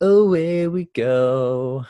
Oh, away we go.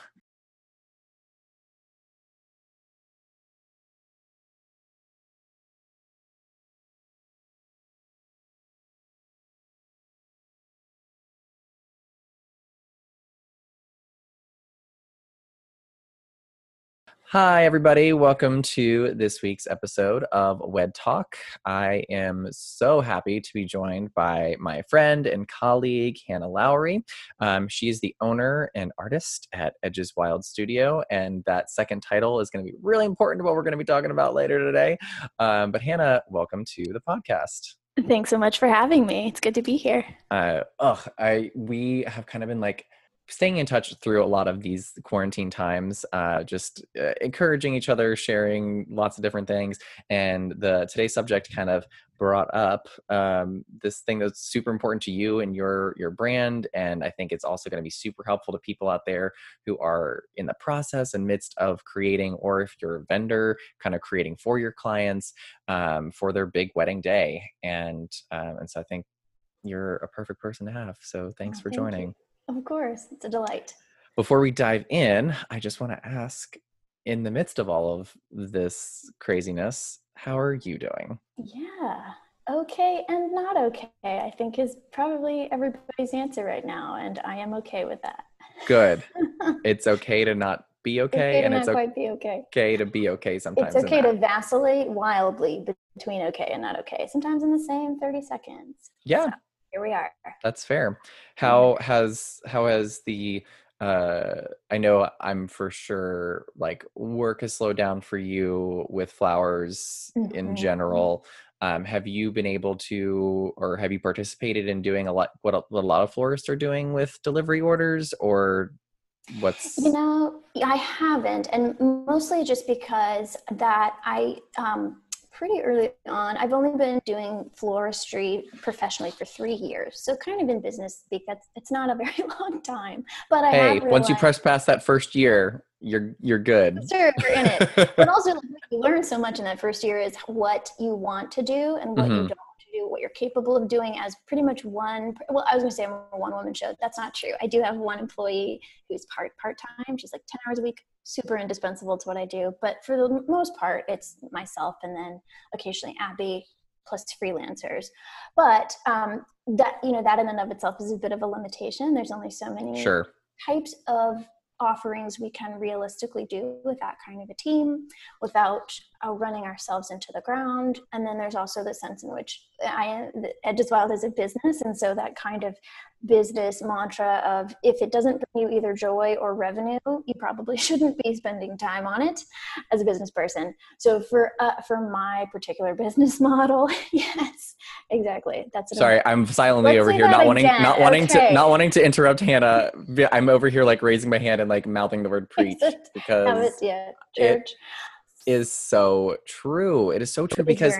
Hi, everybody. Welcome to this week's episode of Wed Talk. I am so happy to be joined by my friend and colleague, Hannah Lowry. Um, she's the owner and artist at Edges Wild Studio, and that second title is going to be really important to what we're going to be talking about later today. Um, but, Hannah, welcome to the podcast. Thanks so much for having me. It's good to be here. Uh, oh, I we have kind of been like staying in touch through a lot of these quarantine times uh, just uh, encouraging each other sharing lots of different things and the today's subject kind of brought up um, this thing that's super important to you and your your brand and i think it's also going to be super helpful to people out there who are in the process and midst of creating or if you're a vendor kind of creating for your clients um, for their big wedding day and um, and so i think you're a perfect person to have so thanks oh, for joining you. Of course, it's a delight. Before we dive in, I just want to ask in the midst of all of this craziness, how are you doing? Yeah, okay and not okay, I think is probably everybody's answer right now. And I am okay with that. Good. it's okay to not be okay, okay and it's okay. be okay. okay to be okay sometimes. It's okay to vacillate wildly between okay and not okay, sometimes in the same 30 seconds. Yeah. So here we are. That's fair. How has how has the uh I know I'm for sure like work has slowed down for you with flowers mm-hmm. in general. Um, have you been able to or have you participated in doing a lot what a, what a lot of florists are doing with delivery orders or what's you know i haven't and mostly just because that i um pretty early on. I've only been doing floristry professionally for three years, so kind of in business speak. That's it's not a very long time. But I hey, once you press past that first year, you're you're good. Sure, you're in it. but also, you learn so much in that first year is what you want to do and what mm-hmm. you don't do, what you're capable of doing as pretty much one. Well, I was going to say I'm a one woman show. That's not true. I do have one employee who's part part time. She's like ten hours a week, super indispensable to what I do. But for the most part, it's myself and then occasionally Abby plus freelancers. But um, that you know that in and of itself is a bit of a limitation. There's only so many sure. types of offerings we can realistically do with that kind of a team without running ourselves into the ground. And then there's also the sense in which I Edges Wild is a business, and so that kind of business mantra of if it doesn't bring you either joy or revenue, you probably shouldn't be spending time on it as a business person. So for uh, for my particular business model, yes, exactly. That's sorry. I'm, I'm silently Let's over here, not wanting again. not wanting okay. to not wanting to interrupt Hannah. I'm over here like raising my hand and like mouthing the word preach because yeah, church. It, is so true. It is so true because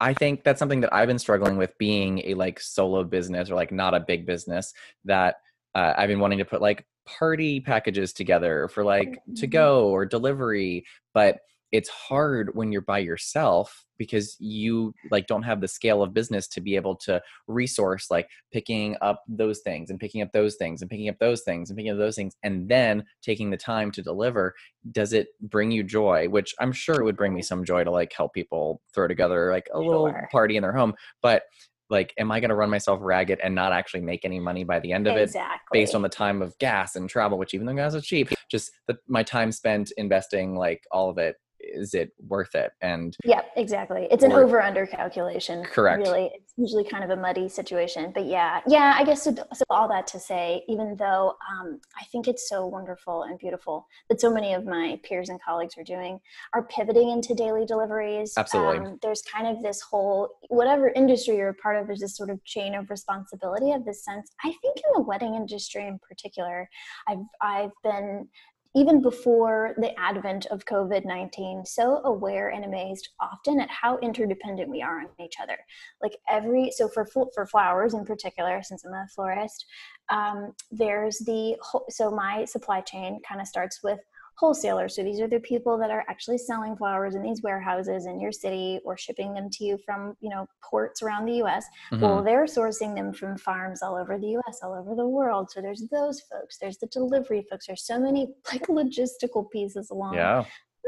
I think that's something that I've been struggling with being a like solo business or like not a big business that uh, I've been wanting to put like party packages together for like mm-hmm. to go or delivery, but it's hard when you're by yourself because you like don't have the scale of business to be able to resource like picking up those things and picking up those things and picking up those things and picking up those things and then taking the time to deliver does it bring you joy which i'm sure it would bring me some joy to like help people throw together like a sure. little party in their home but like am i going to run myself ragged and not actually make any money by the end of exactly. it based on the time of gas and travel which even though gas is cheap just the, my time spent investing like all of it is it worth it? And yeah exactly. It's an over under calculation correct. really. It's usually kind of a muddy situation but yeah. Yeah i guess so, so all that to say even though um, i think it's so wonderful and beautiful that so many of my peers and colleagues are doing are pivoting into daily deliveries. Absolutely. Um, there's kind of this whole whatever industry you're a part of there's this sort of chain of responsibility of this sense. I think in the wedding industry in particular i've i've been even before the advent of COVID 19, so aware and amazed often at how interdependent we are on each other. Like every, so for, for flowers in particular, since I'm a florist, um, there's the so my supply chain kind of starts with wholesalers. So these are the people that are actually selling flowers in these warehouses in your city or shipping them to you from, you know, ports around the US. Mm-hmm. Well, they're sourcing them from farms all over the US, all over the world. So there's those folks, there's the delivery folks, there's so many like logistical pieces along yeah.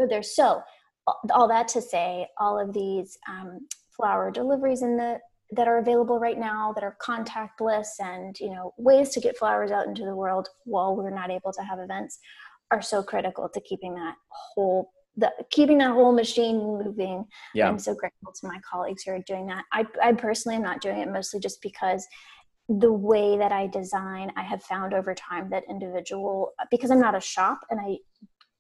there. So all that to say, all of these um, flower deliveries in the that are available right now that are contactless and you know ways to get flowers out into the world while we're not able to have events are so critical to keeping that whole the keeping that whole machine moving. Yeah. I'm so grateful to my colleagues who are doing that. I, I personally am not doing it mostly just because the way that I design, I have found over time that individual because I'm not a shop and I,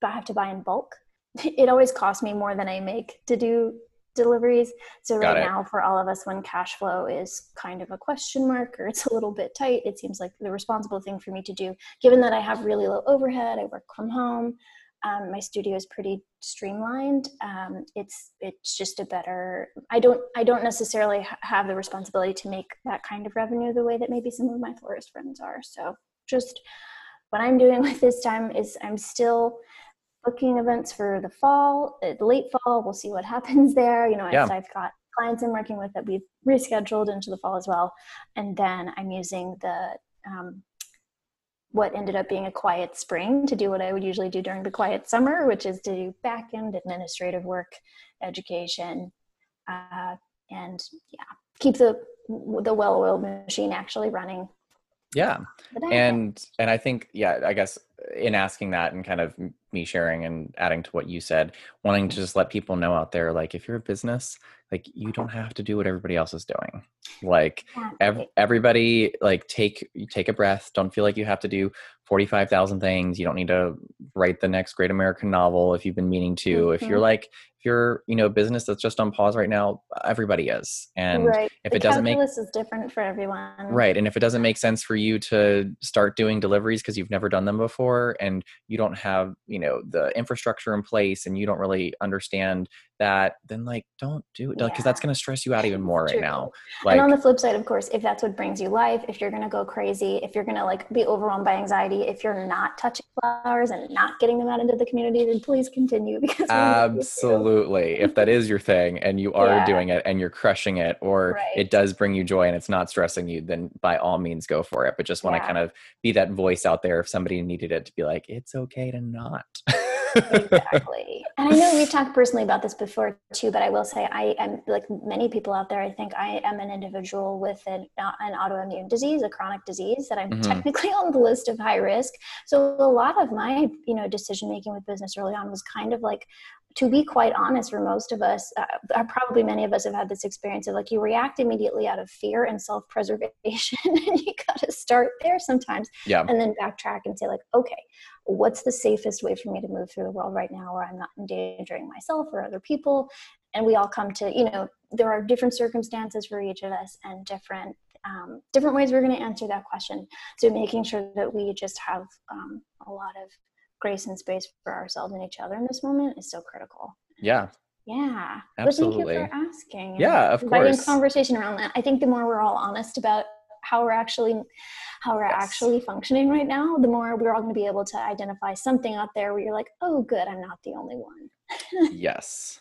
I have to buy in bulk. It always costs me more than I make to do deliveries. So right now for all of us when cash flow is kind of a question mark or it's a little bit tight, it seems like the responsible thing for me to do, given that I have really low overhead, I work from home, um, my studio is pretty streamlined. Um, it's it's just a better. I don't I don't necessarily have the responsibility to make that kind of revenue the way that maybe some of my florist friends are. So just what I'm doing with this time is I'm still booking events for the fall, uh, late fall. We'll see what happens there. You know, yeah. I've got clients I'm working with that we've rescheduled into the fall as well. And then I'm using the um, what ended up being a quiet spring to do what I would usually do during the quiet summer, which is to do back end administrative work, education, uh, and yeah, keep the the well-oiled machine actually running yeah. And and i think yeah i guess in asking that and kind of me sharing and adding to what you said wanting to just let people know out there like if you're a business like you don't have to do what everybody else is doing. Like ev- everybody like take take a breath. Don't feel like you have to do 45,000 things. You don't need to write the next great american novel if you've been meaning to. Mm-hmm. if you're mm-hmm. like you're you know business that's just on pause right now everybody is and right. if the it doesn't make this is different for everyone right and if it doesn't make sense for you to start doing deliveries because you've never done them before and you don't have you know the infrastructure in place and you don't really understand that then like don't do it because yeah. that's going to stress you out even more right now like, and on the flip side of course if that's what brings you life if you're going to go crazy if you're going to like be overwhelmed by anxiety if you're not touching flowers and not getting them out into the community then please continue because absolutely if that is your thing and you are yeah. doing it and you're crushing it or right. it does bring you joy and it's not stressing you then by all means go for it but just want to yeah. kind of be that voice out there if somebody needed it to be like it's okay to not exactly. And I know we've talked personally about this before too, but I will say I am like many people out there. I think I am an individual with an, an autoimmune disease, a chronic disease that I'm mm-hmm. technically on the list of high risk. So a lot of my, you know, decision making with business early on was kind of like, to be quite honest, for most of us, uh, uh, probably many of us have had this experience of like you react immediately out of fear and self preservation, and you got to start there sometimes, yeah. and then backtrack and say like, okay, what's the safest way for me to move through the world right now where I'm not endangering myself or other people? And we all come to, you know, there are different circumstances for each of us and different um, different ways we're going to answer that question. So making sure that we just have um, a lot of grace and space for ourselves and each other in this moment is so critical. Yeah. Yeah. Absolutely. But thank you for asking. Yeah, of course. conversation around that. I think the more we're all honest about how we're actually how we're yes. actually functioning right now, the more we're all going to be able to identify something out there where you're like, oh, good, I'm not the only one. yes.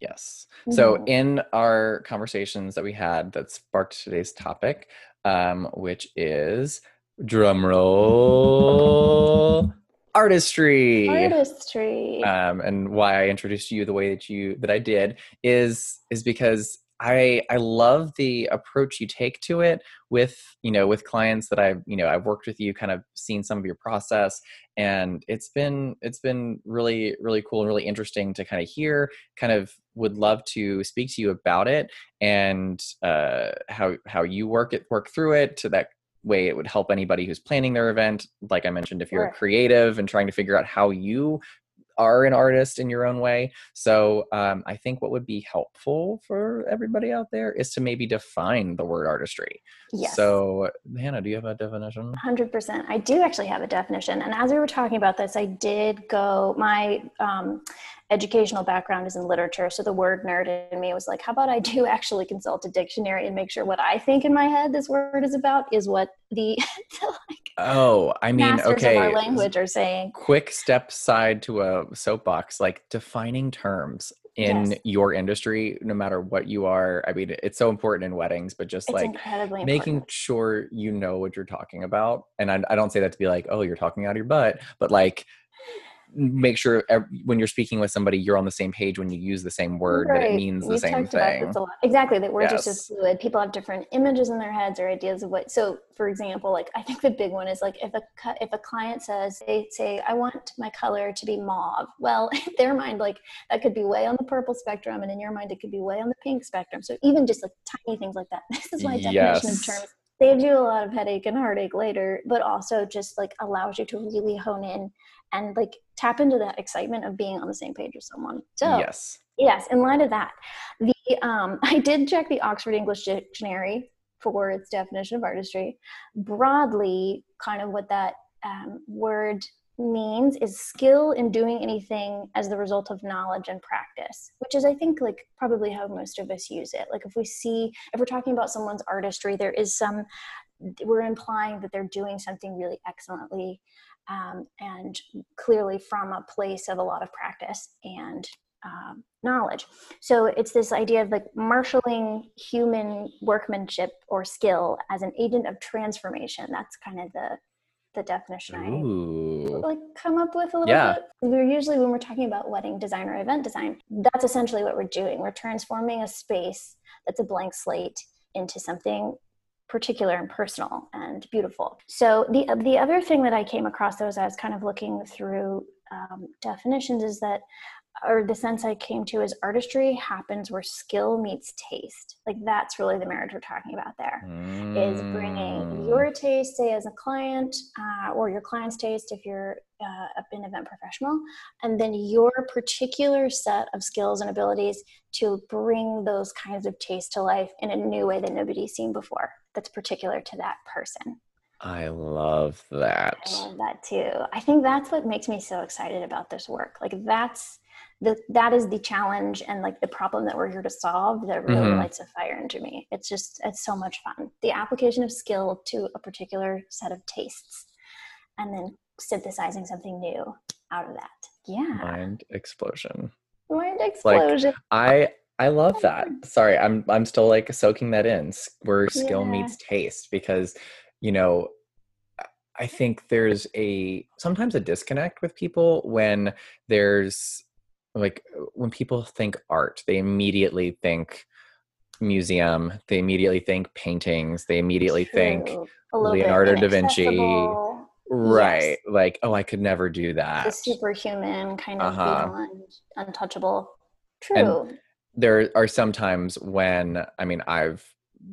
Yes. So, mm-hmm. in our conversations that we had that sparked today's topic, um, which is drum roll artistry. Artistry. Um, and why i introduced you the way that you that i did is is because I I love the approach you take to it with you know with clients that I've you know I've worked with you kind of seen some of your process. And it's been it's been really really cool and really interesting to kind of hear kind of would love to speak to you about it and uh, how how you work it work through it to that way it would help anybody who's planning their event like i mentioned if you're sure. a creative and trying to figure out how you are an artist in your own way. So um, I think what would be helpful for everybody out there is to maybe define the word artistry. Yes. So Hannah, do you have a definition? 100%. I do actually have a definition. And as we were talking about this, I did go, my um, educational background is in literature. So the word nerd in me was like, how about I do actually consult a dictionary and make sure what I think in my head this word is about is what the, the like, oh, I mean, okay, our language are saying. Quick step side to a soapbox, like defining terms in yes. your industry, no matter what you are. I mean, it's so important in weddings, but just it's like making important. sure you know what you're talking about. And I, I don't say that to be like, oh, you're talking out of your butt, but like make sure when you're speaking with somebody you're on the same page when you use the same word right. that it means the We've same thing exactly that words yes. are so fluid people have different images in their heads or ideas of what so for example like i think the big one is like if a if a client says they say i want my color to be mauve well in their mind like that could be way on the purple spectrum and in your mind it could be way on the pink spectrum so even just like tiny things like that this is my definition yes. of terms saves you a lot of headache and heartache later but also just like allows you to really hone in and like tap into that excitement of being on the same page with someone. So yes, yes. In light of that, the um, I did check the Oxford English Dictionary for its definition of artistry. Broadly, kind of what that um, word means is skill in doing anything as the result of knowledge and practice which is i think like probably how most of us use it like if we see if we're talking about someone's artistry there is some we're implying that they're doing something really excellently um, and clearly from a place of a lot of practice and um, knowledge. So it's this idea of like marshaling human workmanship or skill as an agent of transformation. That's kind of the the definition Ooh. I like come up with a little yeah. bit. We're usually when we're talking about wedding design or event design, that's essentially what we're doing. We're transforming a space that's a blank slate into something particular and personal and beautiful. So the the other thing that I came across as I was kind of looking through um, definitions is that or the sense I came to is artistry happens where skill meets taste. Like that's really the marriage we're talking about there. Mm. Is bringing mm. your taste, say as a client, uh, or your client's taste if you're uh, an event professional, and then your particular set of skills and abilities to bring those kinds of taste to life in a new way that nobody's seen before. That's particular to that person. I love that. I love that too. I think that's what makes me so excited about this work. Like that's the, that is the challenge and like the problem that we're here to solve that really mm-hmm. lights a fire into me. It's just it's so much fun. The application of skill to a particular set of tastes and then synthesizing something new out of that. Yeah. Mind explosion. Mind explosion. Like, I I love that. Sorry, I'm I'm still like soaking that in where skill yeah. meets taste because you know I think there's a sometimes a disconnect with people when there's like when people think art, they immediately think museum, they immediately think paintings, they immediately True. think Leonardo da Vinci. Right. Yes. Like, oh, I could never do that. The superhuman kind of uh-huh. beyond untouchable. True. And there are some times when, I mean, I've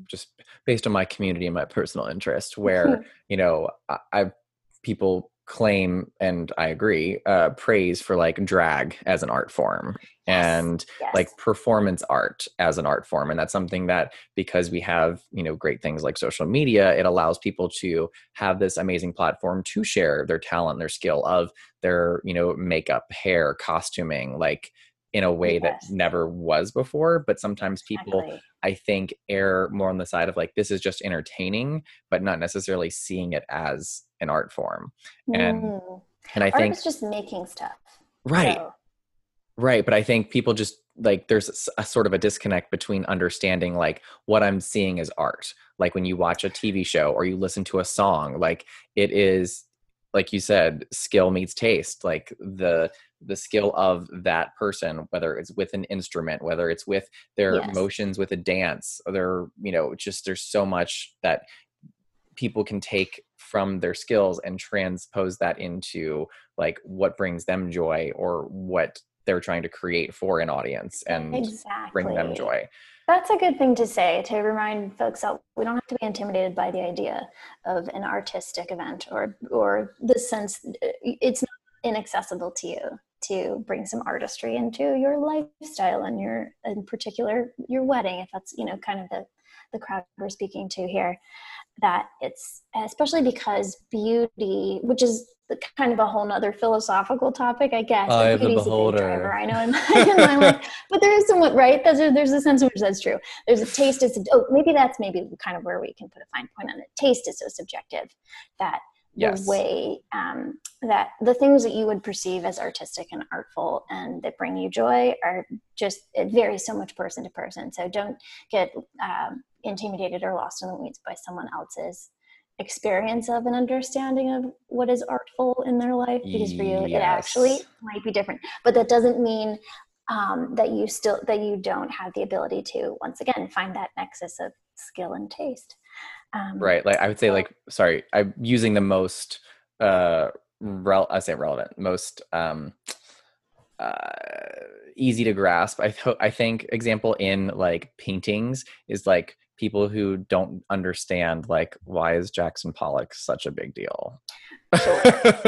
just based on my community and my personal interest, where, you know, I've people claim and i agree uh, praise for like drag as an art form and yes. like performance art as an art form and that's something that because we have you know great things like social media it allows people to have this amazing platform to share their talent their skill of their you know makeup hair costuming like in a way yes. that never was before but sometimes people exactly. i think err more on the side of like this is just entertaining but not necessarily seeing it as an art form and mm. and i art think it's just making stuff right so. right but i think people just like there's a, a sort of a disconnect between understanding like what i'm seeing as art like when you watch a tv show or you listen to a song like it is like you said skill meets taste like the the skill of that person whether it's with an instrument whether it's with their yes. motions with a dance or their you know just there's so much that people can take from their skills and transpose that into like what brings them joy or what they're trying to create for an audience and exactly. bring them joy. That's a good thing to say to remind folks that we don't have to be intimidated by the idea of an artistic event or or the sense uh, it's not inaccessible to you to bring some artistry into your lifestyle and your in particular your wedding if that's you know kind of the the crowd we're speaking to here that it's especially because beauty which is kind of a whole nother philosophical topic, I guess. Eye of the beholder. I know in my, in my life, but there is somewhat right. There's a, there's a sense in which that's true. There's a taste is oh maybe that's maybe kind of where we can put a fine point on it. Taste is so subjective that yes. the way um, that the things that you would perceive as artistic and artful and that bring you joy are just it varies so much person to person. So don't get um, intimidated or lost in the weeds by someone else's experience of an understanding of what is artful in their life because for you yes. it actually might be different but that doesn't mean um, that you still that you don't have the ability to once again find that nexus of skill and taste um, right like i would say like sorry i'm using the most uh rel- i say relevant most um uh easy to grasp i th- i think example in like paintings is like people who don't understand like why is Jackson Pollock such a big deal? Sure.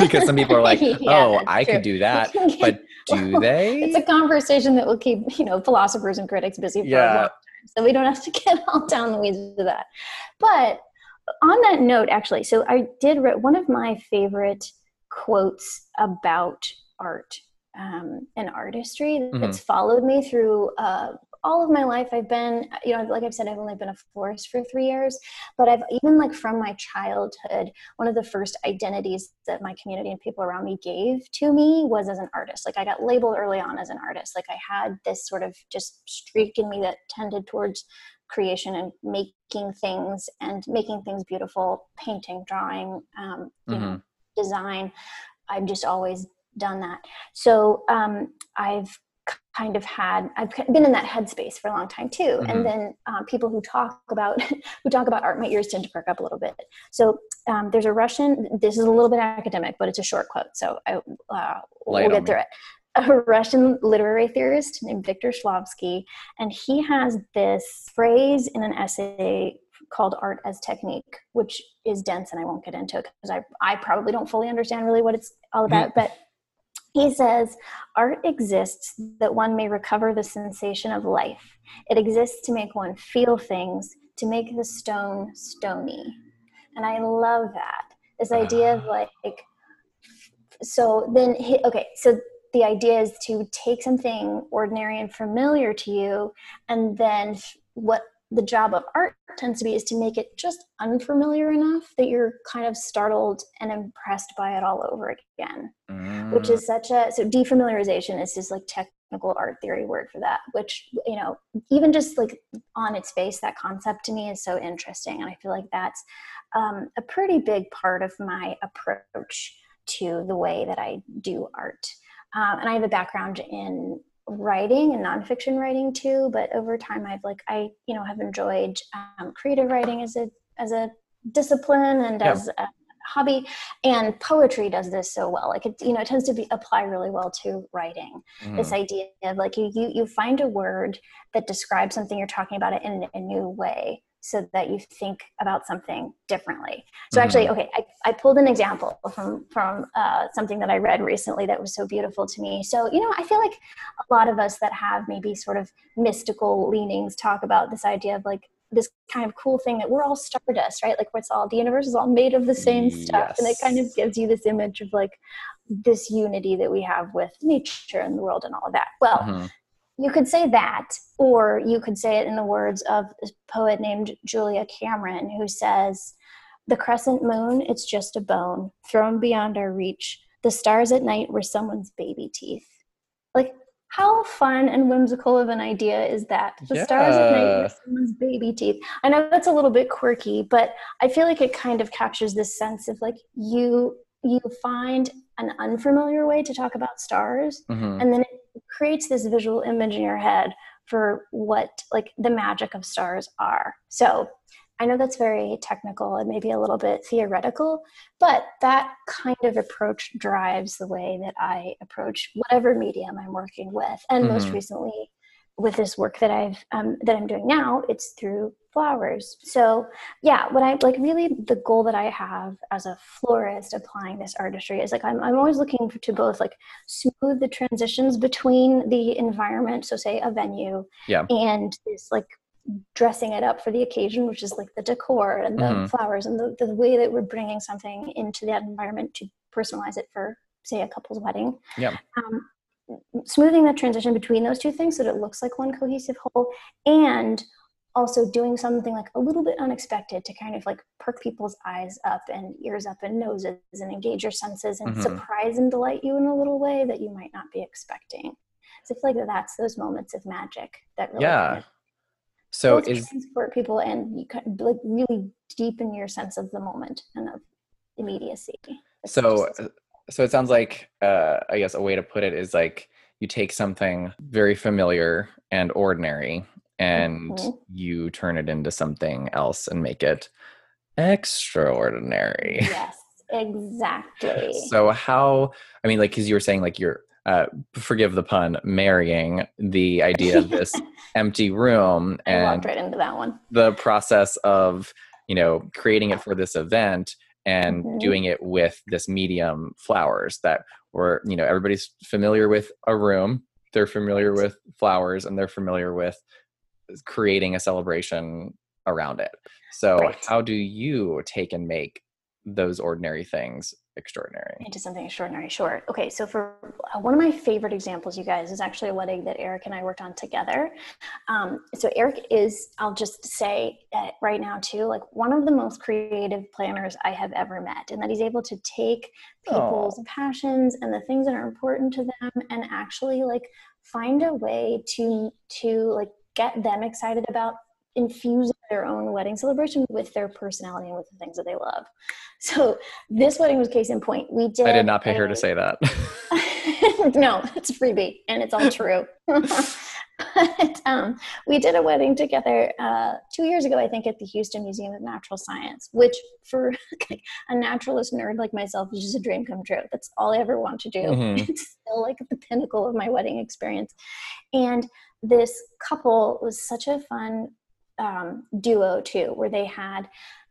because some people are like, "Oh, yeah, I true. could do that," but do well, they? It's a conversation that will keep you know philosophers and critics busy for yeah. A long time, so we don't have to get all down the weeds of that. But on that note, actually, so I did read one of my favorite quotes about art um, and artistry that's mm-hmm. followed me through uh, all of my life i've been you know like i've said i've only been a florist for three years but i've even like from my childhood one of the first identities that my community and people around me gave to me was as an artist. Like i got labeled early on as an artist. Like i had this sort of just streak in me that tended towards creation and making things and making things beautiful painting drawing um, you mm-hmm. know design. I've just always done that. So um, i've kind of had i've been in that headspace for a long time too mm-hmm. and then um, people who talk about who talk about art my ears tend to perk up a little bit so um, there's a russian this is a little bit academic but it's a short quote so I, uh, we'll get through it a russian literary theorist named viktor shklovsky and he has this phrase in an essay called art as technique which is dense and i won't get into it because I, I probably don't fully understand really what it's all about mm-hmm. but he says, Art exists that one may recover the sensation of life. It exists to make one feel things, to make the stone stony. And I love that. This idea of ah. like, so then, okay, so the idea is to take something ordinary and familiar to you, and then what the job of art tends to be is to make it just unfamiliar enough that you're kind of startled and impressed by it all over again mm. which is such a so defamiliarization is just like technical art theory word for that which you know even just like on its face that concept to me is so interesting and i feel like that's um, a pretty big part of my approach to the way that i do art um, and i have a background in writing and nonfiction writing too but over time i've like i you know have enjoyed um, creative writing as a as a discipline and yeah. as a hobby and poetry does this so well like it you know it tends to be apply really well to writing mm. this idea of like you, you you find a word that describes something you're talking about it in a new way so that you think about something differently. So mm-hmm. actually, okay, I, I pulled an example from from uh, something that I read recently that was so beautiful to me. So you know, I feel like a lot of us that have maybe sort of mystical leanings talk about this idea of like this kind of cool thing that we're all stardust, right? Like what's all the universe is all made of the same stuff, yes. and it kind of gives you this image of like this unity that we have with nature and the world and all of that. Well. Mm-hmm you could say that, or you could say it in the words of a poet named Julia Cameron, who says, The crescent moon, it's just a bone thrown beyond our reach. The stars at night were someone's baby teeth. Like, how fun and whimsical of an idea is that? The yeah. stars at night were someone's baby teeth. I know that's a little bit quirky, but I feel like it kind of captures this sense of like you you find an unfamiliar way to talk about stars mm-hmm. and then it creates this visual image in your head for what like the magic of stars are so i know that's very technical and maybe a little bit theoretical but that kind of approach drives the way that i approach whatever medium i'm working with and mm-hmm. most recently with this work that I've um, that I'm doing now, it's through flowers. So yeah, what I like really the goal that I have as a florist applying this artistry is like I'm I'm always looking to both like smooth the transitions between the environment, so say a venue, yeah. and this like dressing it up for the occasion, which is like the decor and the mm-hmm. flowers and the, the way that we're bringing something into that environment to personalize it for, say, a couple's wedding. Yeah. Um, smoothing that transition between those two things so that it looks like one cohesive whole and also doing something like a little bit unexpected to kind of like perk people's eyes up and ears up and noses and engage your senses and mm-hmm. surprise and delight you in a little way that you might not be expecting. So I feel like that's those moments of magic that really yeah. Kind of so is transport people and you kind of like really deepen your sense of the moment and of immediacy. So so it sounds like uh, I guess a way to put it is like you take something very familiar and ordinary and mm-hmm. you turn it into something else and make it extraordinary. Yes, exactly. so how I mean like cuz you were saying like you're uh, forgive the pun, marrying the idea of this empty room and I walked right into that one. The process of, you know, creating it for this event and mm-hmm. doing it with this medium flowers that were, you know, everybody's familiar with a room, they're familiar with flowers, and they're familiar with creating a celebration around it. So, right. how do you take and make those ordinary things extraordinary. Into something extraordinary sure. Okay so for uh, one of my favorite examples you guys is actually a wedding that eric and i worked on together. Um, so eric is i'll just say right now too like one of the most creative planners i have ever met and that he's able to take people's Aww. passions and the things that are important to them and actually like find a way to to like get them excited about infusing their own wedding celebration with their personality and with the things that they love. So this wedding was case in point. We did. I did not pay a, her to say that. no, it's a freebie and it's all true. but um, we did a wedding together uh, two years ago, I think, at the Houston Museum of Natural Science, which for a naturalist nerd like myself is just a dream come true. That's all I ever want to do. Mm-hmm. It's still like the pinnacle of my wedding experience. And this couple was such a fun um, duo too, where they had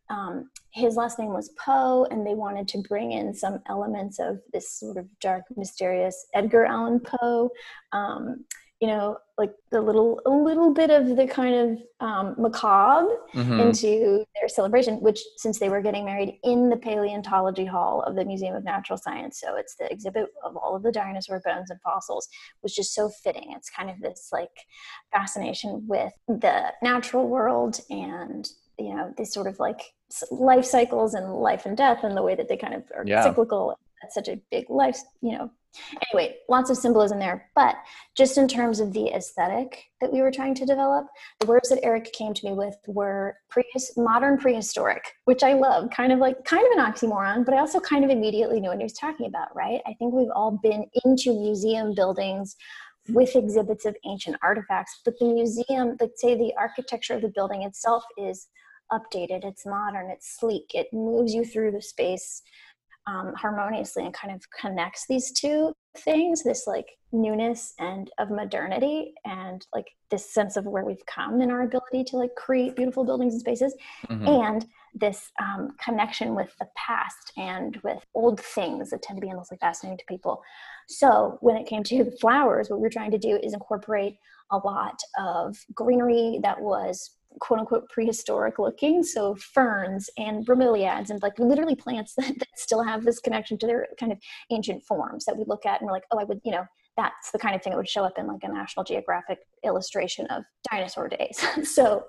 um, his last name was Poe, and they wanted to bring in some elements of this sort of dark, mysterious Edgar Allan Poe. Um, you know, like the little, a little bit of the kind of um, macabre mm-hmm. into their celebration, which since they were getting married in the paleontology hall of the Museum of Natural Science, so it's the exhibit of all of the dinosaur bones and fossils, was just so fitting. It's kind of this like fascination with the natural world and you know these sort of like life cycles and life and death and the way that they kind of are yeah. cyclical that's such a big life you know. Anyway lots of symbolism there but just in terms of the aesthetic that we were trying to develop the words that eric came to me with were pre- modern prehistoric which i love kind of like kind of an oxymoron but i also kind of immediately knew what he was talking about right? I think we've all been into museum buildings with exhibits of ancient artifacts but the museum like say the architecture of the building itself is updated it's modern it's sleek it moves you through the space um, harmoniously and kind of connects these two things this like newness and of modernity and like this sense of where we've come in our ability to like create beautiful buildings and spaces mm-hmm. and this um, connection with the past and with old things that tend to be endlessly fascinating to people so when it came to the flowers what we we're trying to do is incorporate a lot of greenery that was quote unquote prehistoric looking so ferns and bromeliads and like literally plants that, that, still have this connection to their kind of ancient forms that we look at and we're like oh i would you know that's the kind of thing that would show up in like a national geographic illustration of dinosaur days. So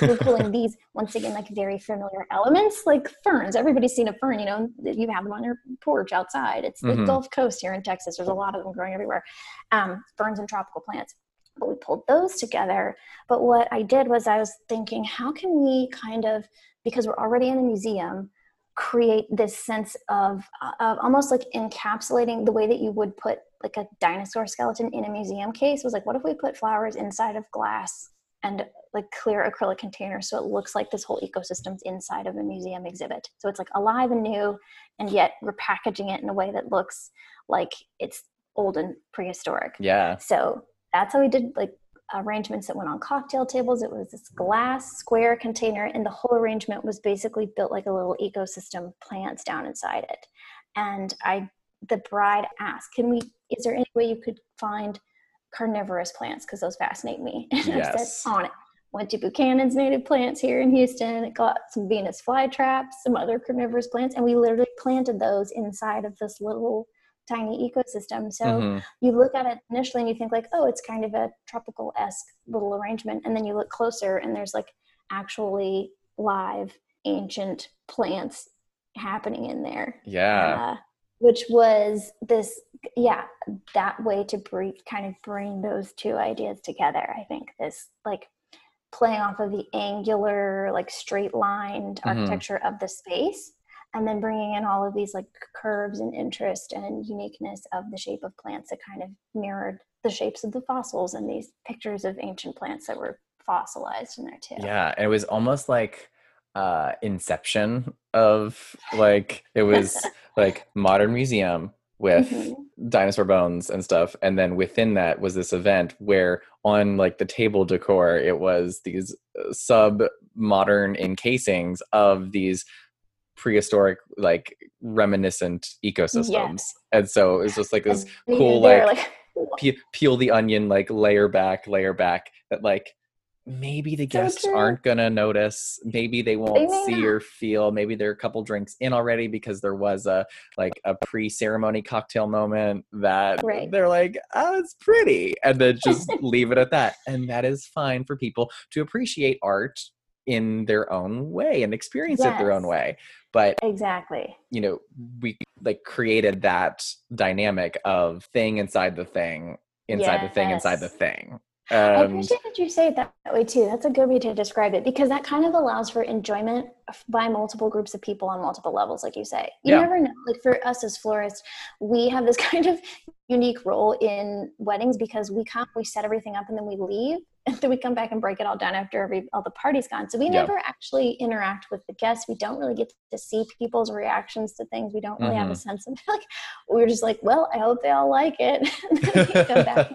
we're pulling these once again like very familiar elements like ferns. Everybody's seen a fern you know you have them on your porch outside. It's the mm-hmm. gulf coast here in texas. There's a lot of them growing everywhere. Um, ferns and tropical plants we pulled those together. But what I did was I was thinking, how can we kind of, because we're already in a museum, create this sense of, of almost like encapsulating the way that you would put like a dinosaur skeleton in a museum case was like, what if we put flowers inside of glass and like clear acrylic containers so it looks like this whole ecosystem's inside of a museum exhibit. So it's like alive and new, and yet we're packaging it in a way that looks like it's old and prehistoric. Yeah. So that's how we did like arrangements that went on cocktail tables. It was this glass square container, and the whole arrangement was basically built like a little ecosystem, plants down inside it. And I, the bride asked, "Can we? Is there any way you could find carnivorous plants? Because those fascinate me." And yes. I said, "On it." went to Buchanan's Native Plants here in Houston, It got some Venus flytraps, some other carnivorous plants, and we literally planted those inside of this little tiny ecosystem. So mm-hmm. you look at it initially and you think like, oh, it's kind of a tropical esque little arrangement, and then you look closer and there's like actually live ancient plants happening in there. Yeah. Uh, which was this yeah that way to bring kind of bring those two ideas together i think this like playing off of the angular like straight lined mm-hmm. architecture of the space and then bringing in all of these like curves and interest and uniqueness of the shape of plants that kind of mirrored the shapes of the fossils and these pictures of ancient plants that were fossilized in there too yeah it was almost like uh inception of like it was like modern museum with mm-hmm. dinosaur bones and stuff and then within that was this event where on like the table decor it was these uh, sub modern encasings of these prehistoric like reminiscent ecosystems yes. and so it's just like this and cool like, like pe- peel the onion like layer back layer back that like maybe the guests so aren't gonna notice maybe they won't they see not. or feel maybe they're a couple drinks in already because there was a like a pre-ceremony cocktail moment that right. they're like oh it's pretty and then just leave it at that and that is fine for people to appreciate art in their own way and experience yes. it their own way but exactly you know we like created that dynamic of thing inside the thing inside yes. the thing inside the thing and I appreciate that you say it that way too. That's a good way to describe it because that kind of allows for enjoyment by multiple groups of people on multiple levels, like you say. You yeah. never know. Like for us as florists, we have this kind of unique role in weddings because we come, we set everything up, and then we leave and then we come back and break it all down after every all the party's gone. So we yeah. never actually interact with the guests. We don't really get to see people's reactions to things. We don't really mm-hmm. have a mm-hmm. sense of like we are just like, well, I hope they all like it.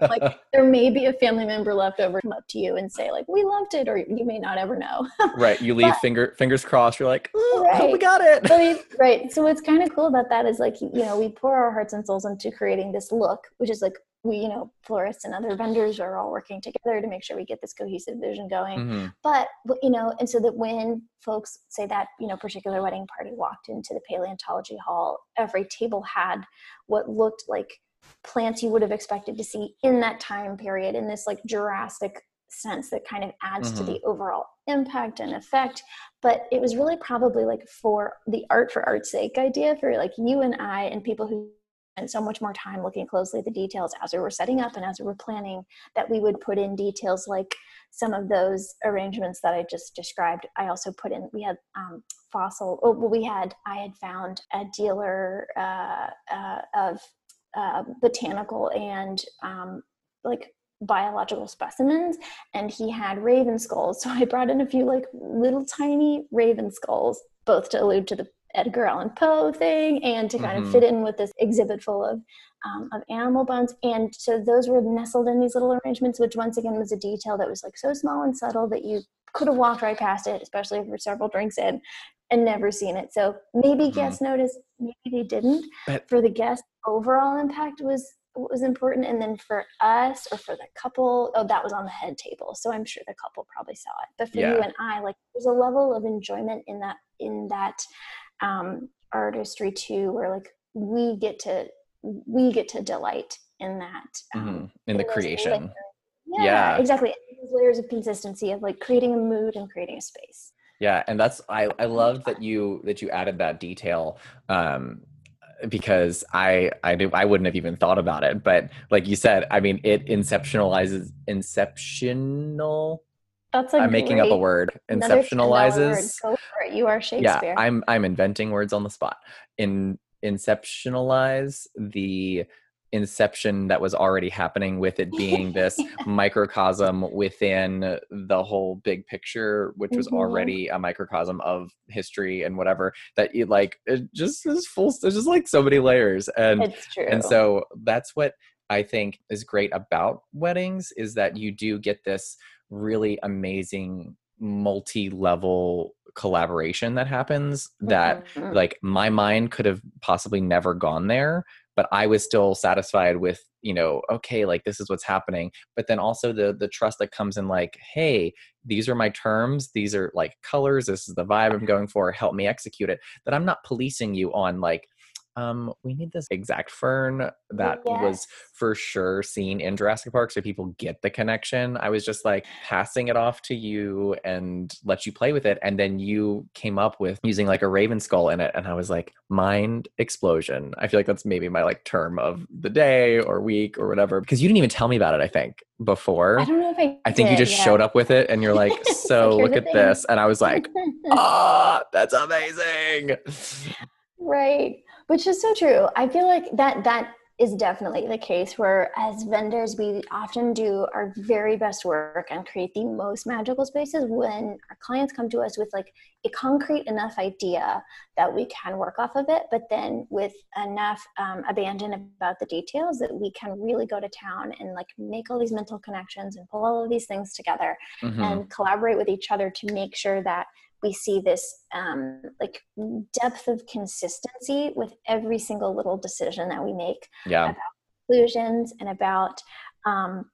like there may be a family member left over to come up to you and say like, we loved it, or you may not ever know. right. You leave but, finger fingers crossed. You're like, oh, right. we got it. we, right. So what's kind of cool about that is like you know we pour our hearts and souls into creating this look, which is like we you know florists and other vendors are all working together to make sure we get this cohesive vision going mm-hmm. but you know and so that when folks say that you know particular wedding party walked into the paleontology hall every table had what looked like plants you would have expected to see in that time period in this like jurassic sense that kind of adds mm-hmm. to the overall impact and effect but it was really probably like for the art for art's sake idea for like you and i and people who and so much more time looking closely at the details as we were setting up and as we were planning that we would put in details like some of those arrangements that I just described. I also put in, we had um, fossil, oh, well, we had, I had found a dealer uh, uh, of uh, botanical and um, like biological specimens and he had raven skulls so i brought in a few like little tiny raven skulls both to allude to the Edgar Allan Poe thing and to kind mm-hmm. of fit in with this exhibit full of um, of animal bones. And so those were nestled in these little arrangements, which once again was a detail that was like so small and subtle that you could have walked right past it, especially for several drinks in, and never seen it. So maybe mm-hmm. guests noticed, maybe they didn't. But for the guest, overall impact was what was important and then for us or for the couple oh that was on the head table so i'm sure the couple probably saw it but for yeah. you and i like there's a level of enjoyment in that in that um, artistry too, where like we get to we get to delight in that um, mm-hmm. in, in the creation. Yeah, yeah, exactly. Those layers of consistency of like creating a mood and creating a space. Yeah, and that's I I love that you that you added that detail um because I I do I wouldn't have even thought about it. But like you said, I mean, it inceptionalizes inceptional that's a I'm making up a word. Inceptionalizes. Word. You are Shakespeare. Yeah, I'm I'm inventing words on the spot. In inceptionalize the inception that was already happening with it being this microcosm within the whole big picture which was mm-hmm. already a microcosm of history and whatever that it like it just is full there's just like so many layers and and so that's what i think is great about weddings is that you do get this really amazing multi-level collaboration that happens that mm-hmm. like my mind could have possibly never gone there but i was still satisfied with you know okay like this is what's happening but then also the the trust that comes in like hey these are my terms these are like colors this is the vibe i'm going for help me execute it that i'm not policing you on like um, we need this exact fern that yes. was for sure seen in Jurassic Park, so people get the connection. I was just like passing it off to you and let you play with it, and then you came up with using like a raven skull in it, and I was like, mind explosion. I feel like that's maybe my like term of the day or week or whatever because you didn't even tell me about it. I think before. I don't know if I. I think did, you just yeah. showed up with it, and you're like, so look at thing. this, and I was like, ah, oh, that's amazing. Right which is so true i feel like that that is definitely the case where as vendors we often do our very best work and create the most magical spaces when our clients come to us with like a concrete enough idea that we can work off of it but then with enough um, abandon about the details that we can really go to town and like make all these mental connections and pull all of these things together mm-hmm. and collaborate with each other to make sure that we see this um, like depth of consistency with every single little decision that we make yeah. about conclusions and about um,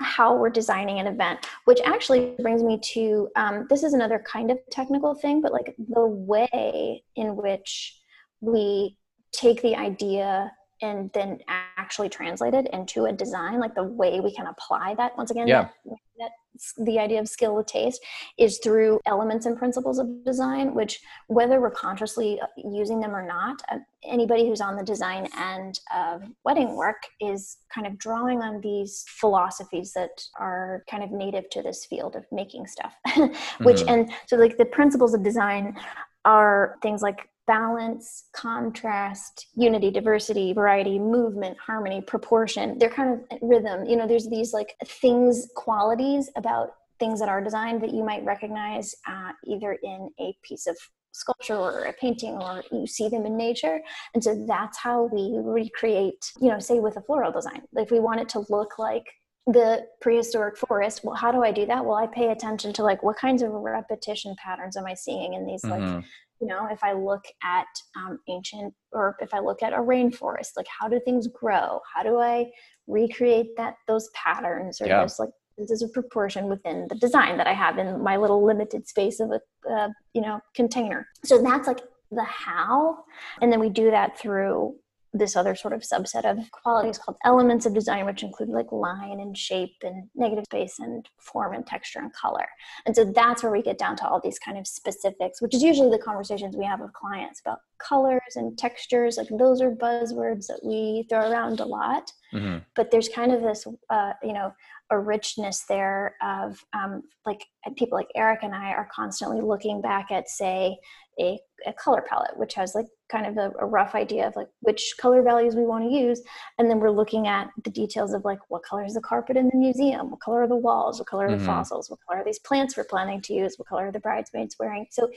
how we're designing an event which actually brings me to um, this is another kind of technical thing but like the way in which we take the idea and then actually translate it into a design like the way we can apply that once again yeah. that, that the idea of skill with taste is through elements and principles of design which whether we're consciously uh, using them or not uh, anybody who's on the design end of wedding work is kind of drawing on these philosophies that are kind of native to this field of making stuff which mm-hmm. and so like the principles of design are things like balance, contrast, unity, diversity, variety, movement, harmony, proportion. They're kind of rhythm. You know, there's these like things, qualities about things that are designed that you might recognize uh, either in a piece of sculpture or a painting or you see them in nature and so that's how we recreate you know say with a floral design if we want it to look like the prehistoric forest well how do i do that well i pay attention to like what kinds of repetition patterns am i seeing in these mm-hmm. like you know if i look at um, ancient or if i look at a rainforest like how do things grow how do i recreate that those patterns or yeah. those like this is a proportion within the design that i have in my little limited space of a uh, you know container so that's like the how and then we do that through this other sort of subset of qualities called elements of design, which include like line and shape and negative space and form and texture and color. And so that's where we get down to all these kind of specifics, which is usually the conversations we have with clients about colors and textures. Like those are buzzwords that we throw around a lot. Mm-hmm. But there's kind of this, uh, you know, a richness there of um, like people like Eric and I are constantly looking back at, say, a, a color palette, which has like kind of a, a, rough idea of like which color values we want to use. And then we're looking at the details of like what color is the carpet in the museum, what color are the walls, what color are the mm-hmm. fossils, what color are these plants we're planning to use, what color are the bridesmaids wearing. So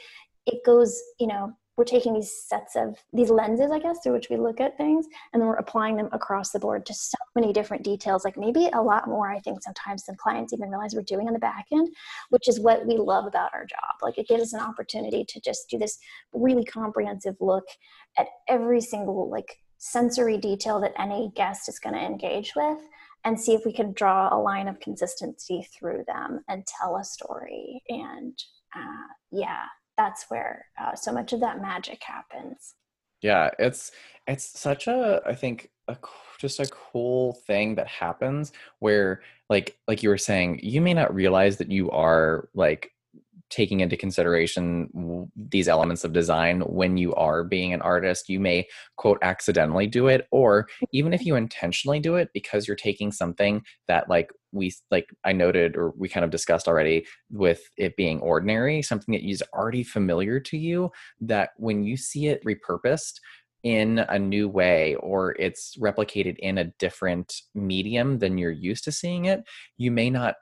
it goes, you know, we're taking these sets of these lenses i guess through which we look at things and then we're applying them across the board to so many different details like maybe a lot more i think sometimes than clients even realize we're doing on the back end which is what we love about our job. Like it gives us an opportunity to just do this really comprehensive look at every single like sensory detail that any guest is going to engage with and see if we can draw a line of consistency through them and tell a story. And uh, yeah that's where uh, so much of that magic happens. Yeah it's it's such a i think a, just a cool thing that happens where like like you were saying you may not realize that you are like taking into consideration these elements of design when you are being an artist you may quote accidentally do it or even if you intentionally do it because you're taking something that like we like i noted or we kind of discussed already with it being ordinary something that is already familiar to you that when you see it repurposed in a new way or it's replicated in a different medium than you're used to seeing it you may not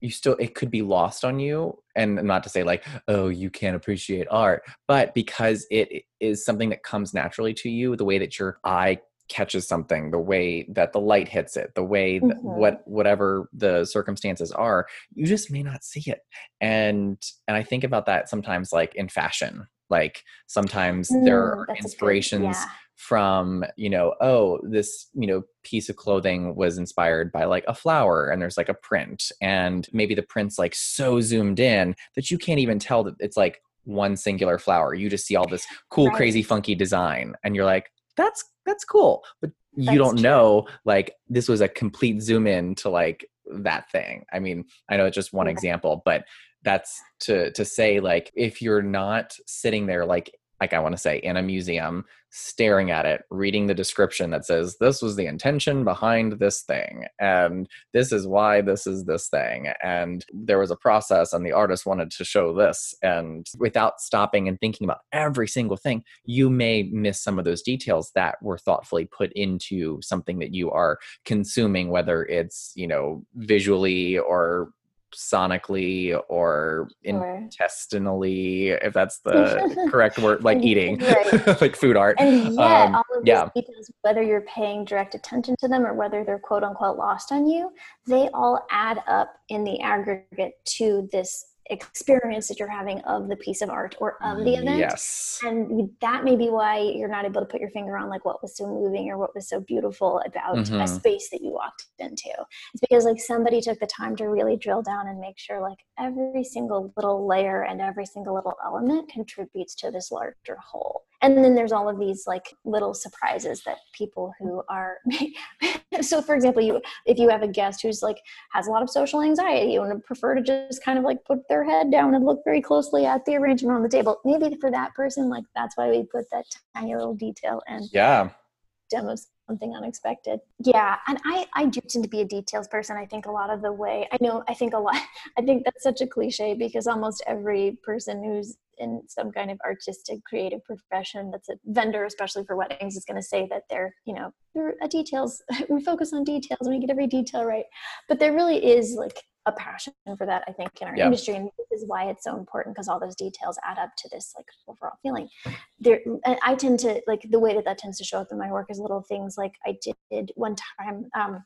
you still it could be lost on you and not to say like oh you can't appreciate art but because it is something that comes naturally to you the way that your eye catches something the way that the light hits it the way that mm-hmm. what whatever the circumstances are you just may not see it and and i think about that sometimes like in fashion like sometimes mm, there are inspirations good, yeah from you know oh this you know piece of clothing was inspired by like a flower and there's like a print and maybe the print's like so zoomed in that you can't even tell that it's like one singular flower you just see all this cool right. crazy funky design and you're like that's that's cool but you that's don't true. know like this was a complete zoom in to like that thing i mean i know it's just one yeah. example but that's to to say like if you're not sitting there like like I want to say in a museum, staring at it, reading the description that says, this was the intention behind this thing, and this is why this is this thing. And there was a process, and the artist wanted to show this. And without stopping and thinking about every single thing, you may miss some of those details that were thoughtfully put into something that you are consuming, whether it's, you know, visually or sonically or intestinally, if that's the correct word, like eating, like food art. And yet, um, all of yeah. details, whether you're paying direct attention to them or whether they're quote unquote lost on you, they all add up in the aggregate to this experience that you're having of the piece of art or of the event. Yes. And that may be why you're not able to put your finger on like what was so moving or what was so beautiful about mm-hmm. a space that you walked into. It's because like somebody took the time to really drill down and make sure like every single little layer and every single little element contributes to this larger whole and then there's all of these like little surprises that people who are so for example you if you have a guest who's like has a lot of social anxiety and prefer to just kind of like put their head down and look very closely at the arrangement on the table maybe for that person like that's why we put that tiny little detail in yeah demos something unexpected. Yeah, and I I do tend to be a details person. I think a lot of the way I know I think a lot I think that's such a cliche because almost every person who's in some kind of artistic creative profession that's a vendor especially for weddings is going to say that they're you know they're a details we focus on details and we get every detail right but there really is like a passion for that i think in our yeah. industry and this is why it's so important because all those details add up to this like overall feeling there i tend to like the way that that tends to show up in my work is little things like i did one time um,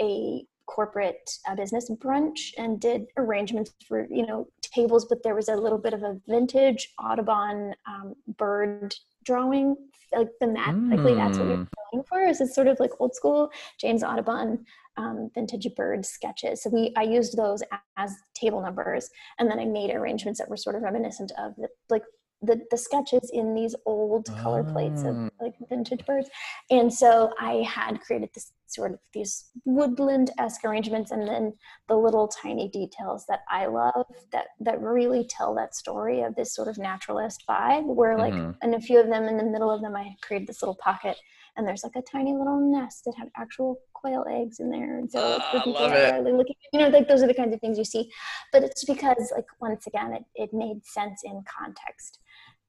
a corporate uh, business brunch and did arrangements for you know tables but there was a little bit of a vintage audubon um, bird drawing like the thematically mm. that's what you're mm. going for is it's sort of like old school james audubon um, vintage bird sketches. So we I used those as table numbers, and then I made arrangements that were sort of reminiscent of the, like the, the sketches in these old color plates of ah. like vintage birds. And so I had created this sort of these woodland esque arrangements and then the little tiny details that I love that that really tell that story of this sort of naturalist vibe where like mm-hmm. and a few of them in the middle of them I created this little pocket and there's like a tiny little nest that had actual quail eggs in there. And so uh, people are looking, you know, like those are the kinds of things you see. But it's because like once again, it, it made sense in context.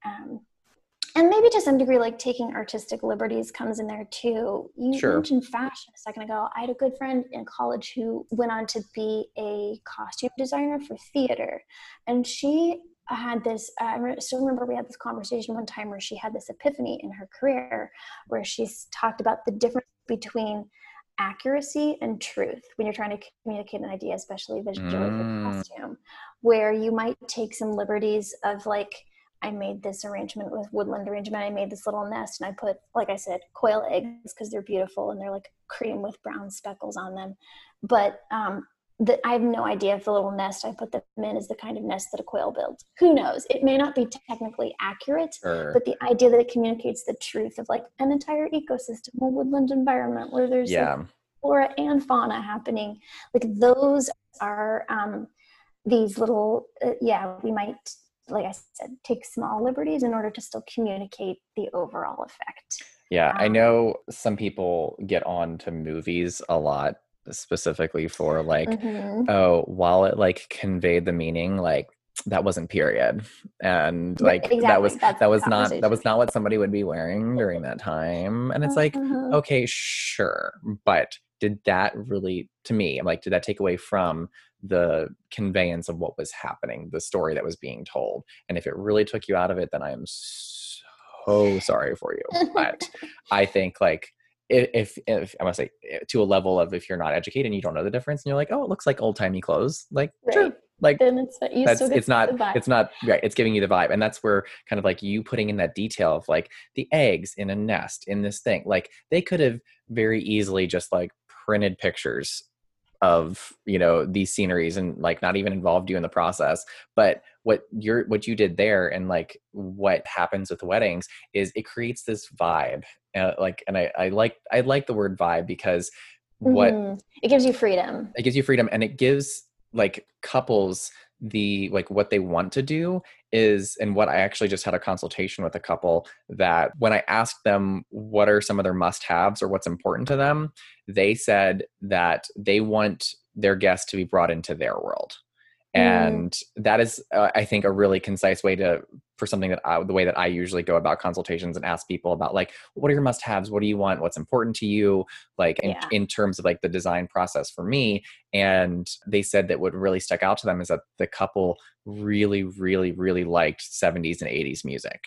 Um, and maybe to some degree, like taking artistic liberties comes in there too. You sure. mentioned fashion a second ago. I had a good friend in college who went on to be a costume designer for theater. And she had this i still remember we had this conversation one time where she had this epiphany in her career where she talked about the difference between accuracy and truth when you're trying to communicate an idea especially visually mm. for costume where you might take some liberties of like i made this arrangement with woodland arrangement i made this little nest and i put like i said quail eggs because they're beautiful and they're like cream with brown speckles on them but um, that I have no idea if the little nest I put them in is the kind of nest that a quail builds. Who knows? It may not be technically accurate, sure. but the idea that it communicates the truth of like an entire ecosystem, a woodland environment where there's yeah. like flora and fauna happening, like those are um, these little, uh, yeah, we might, like I said, take small liberties in order to still communicate the overall effect. Yeah, um, I know some people get on to movies a lot specifically for like mm-hmm. oh while it like conveyed the meaning like that wasn't period and like exactly. that was That's that was not that was not what somebody would be wearing during that time and it's like uh-huh. okay sure but did that really to me i'm like did that take away from the conveyance of what was happening the story that was being told and if it really took you out of it then i am so sorry for you but i think like if, if I must say eh, to a level of if you're not educated and you don't know the difference and you're like, oh, it looks like old timey clothes, like right. sure, like it's, that's, it's not it's not right it's giving you the vibe and that's where kind of like you putting in that detail of like the eggs in a nest in this thing like they could have very easily just like printed pictures of you know these sceneries and like not even involved you in the process but what you're what you did there and like what happens with weddings is it creates this vibe uh, like and I, I like i like the word vibe because what mm-hmm. it gives you freedom it gives you freedom and it gives like couples the like what they want to do is and what i actually just had a consultation with a couple that when i asked them what are some of their must haves or what's important to them they said that they want their guests to be brought into their world. And mm. that is uh, i think a really concise way to for something that I, the way that i usually go about consultations and ask people about like what are your must haves what do you want? What's important to you? Like in, yeah. in terms of like the design process for me. And they said that what really stuck out to them is that the couple really really really liked 70s and 80s music.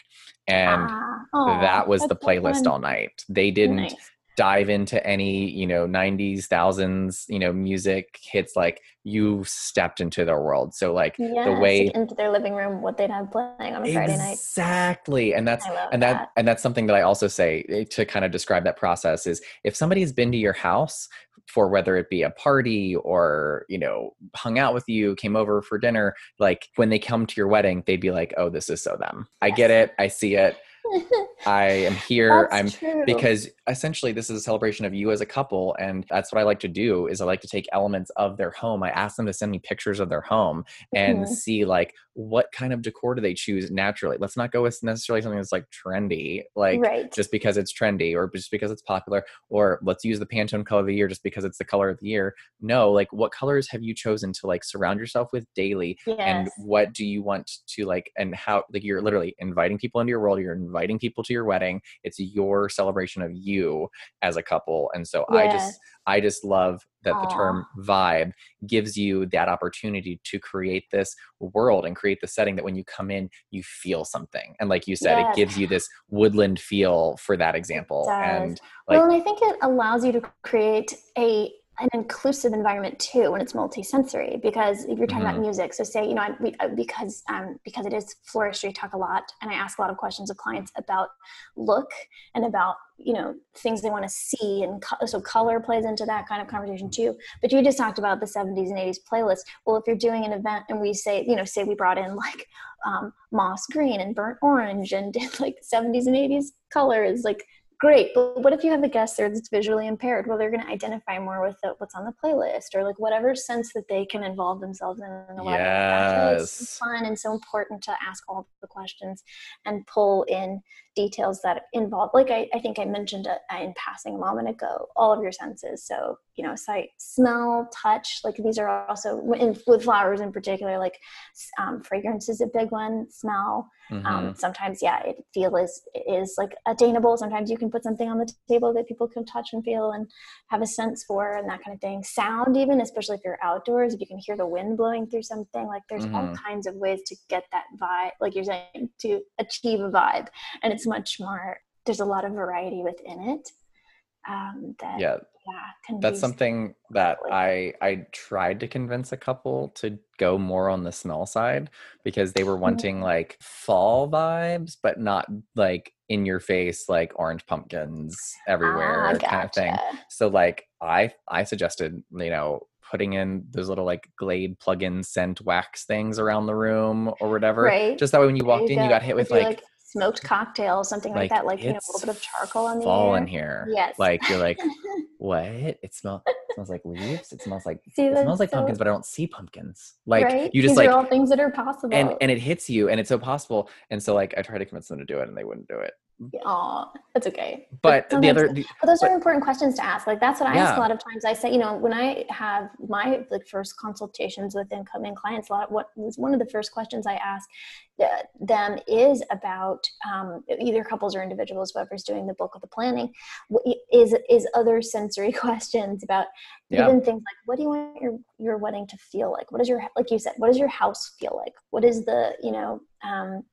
And ah, oh, that was the playlist all night. They didn't nice dive into any you know 90s thousands you know music hits like you stepped into their world so like yes, the way into their living room what they'd have playing on a friday night exactly and that's and that. that and that's something that i also say eh, to kind of describe that process is if somebody's been to your house for whether it be a party or you know hung out with you came over for dinner like when they come to your wedding they'd be like oh this is so them yes. i get it i see it I am here. I'm true. because essentially this is a celebration of you as a couple and that's what I like to do is I like to take elements of their home. I ask them to send me pictures of their home and mm-hmm. see like what kind of decor do they choose naturally. Let's not go with necessarily something that's like trendy, like right. just because it's trendy or just because it's popular or let's use the Pantone color of the year just because it's the color of the year. No, like what colors have you chosen to like surround yourself with daily yes. and what do you want to like and how like you're literally inviting people into your world, you're inviting people to your wedding. It's your celebration of you as a couple. And so yes. I just I just love that Aww. the term vibe gives you that opportunity to create this world and create the setting that when you come in you feel something. And like you said, yes. it gives you this woodland feel for that example. And like, well, and I think it allows you to create a an inclusive environment too when it's multisensory because if you're talking mm-hmm. about music so say you know I, we, because um, because it is floristry talk a lot and i ask a lot of questions of clients about look and about you know things they want to see and co- so color plays into that kind of conversation too but you just talked about the 70s and 80s playlist well if you're doing an event and we say you know say we brought in like um, moss green and burnt orange and did like 70s and 80s colors like great but what if you have a guest there that's visually impaired well they're going to identify more with the, what's on the playlist or like whatever sense that they can involve themselves in, in the yes. it's fun and so important to ask all the questions and pull in details that involve like i, I think i mentioned uh, in passing a moment ago all of your senses so you know sight smell touch like these are also in, with flowers in particular like um, fragrance is a big one smell. Um, mm-hmm. um, sometimes yeah it feel is is like attainable. Sometimes you can put something on the table that people can touch and feel and have a sense for and that kind of thing. Sound even especially if you're outdoors if you can hear the wind blowing through something like there's mm-hmm. all kinds of ways to get that vibe like you're saying to achieve a vibe. And it's much more there's a lot of variety within it um, that yeah yeah that's something that i i tried to convince a couple to go more on the smell side because they were wanting mm-hmm. like fall vibes but not like in your face like orange pumpkins everywhere ah, gotcha. kind of thing so like i i suggested you know putting in those little like Glade plug-in scent wax things around the room or whatever. Right. Just that way when you walked you in, go. you got hit with like, like, smoked cocktail, something like, like that, like you know, a little bit of charcoal on the fall air. in here. Yes. Like you're like, what? It smells it smells like leaves. It smells like see, it smells like so, pumpkins, but I don't see pumpkins. Like right? you just These like all things that are possible. And and it hits you and it's so possible. And so like I tried to convince them to do it and they wouldn't do it. Oh, that's okay. But, but the other, the, but those but, are important questions to ask. Like that's what I yeah. ask a lot of times. I say, you know, when I have my like first consultations with incoming clients, a lot. Of what was one of the first questions I ask uh, them is about um, either couples or individuals, whoever's doing the bulk of the planning, is is other sensory questions about yeah. even things like what do you want your your wedding to feel like? What is your like you said? What does your house feel like? What is the you know um,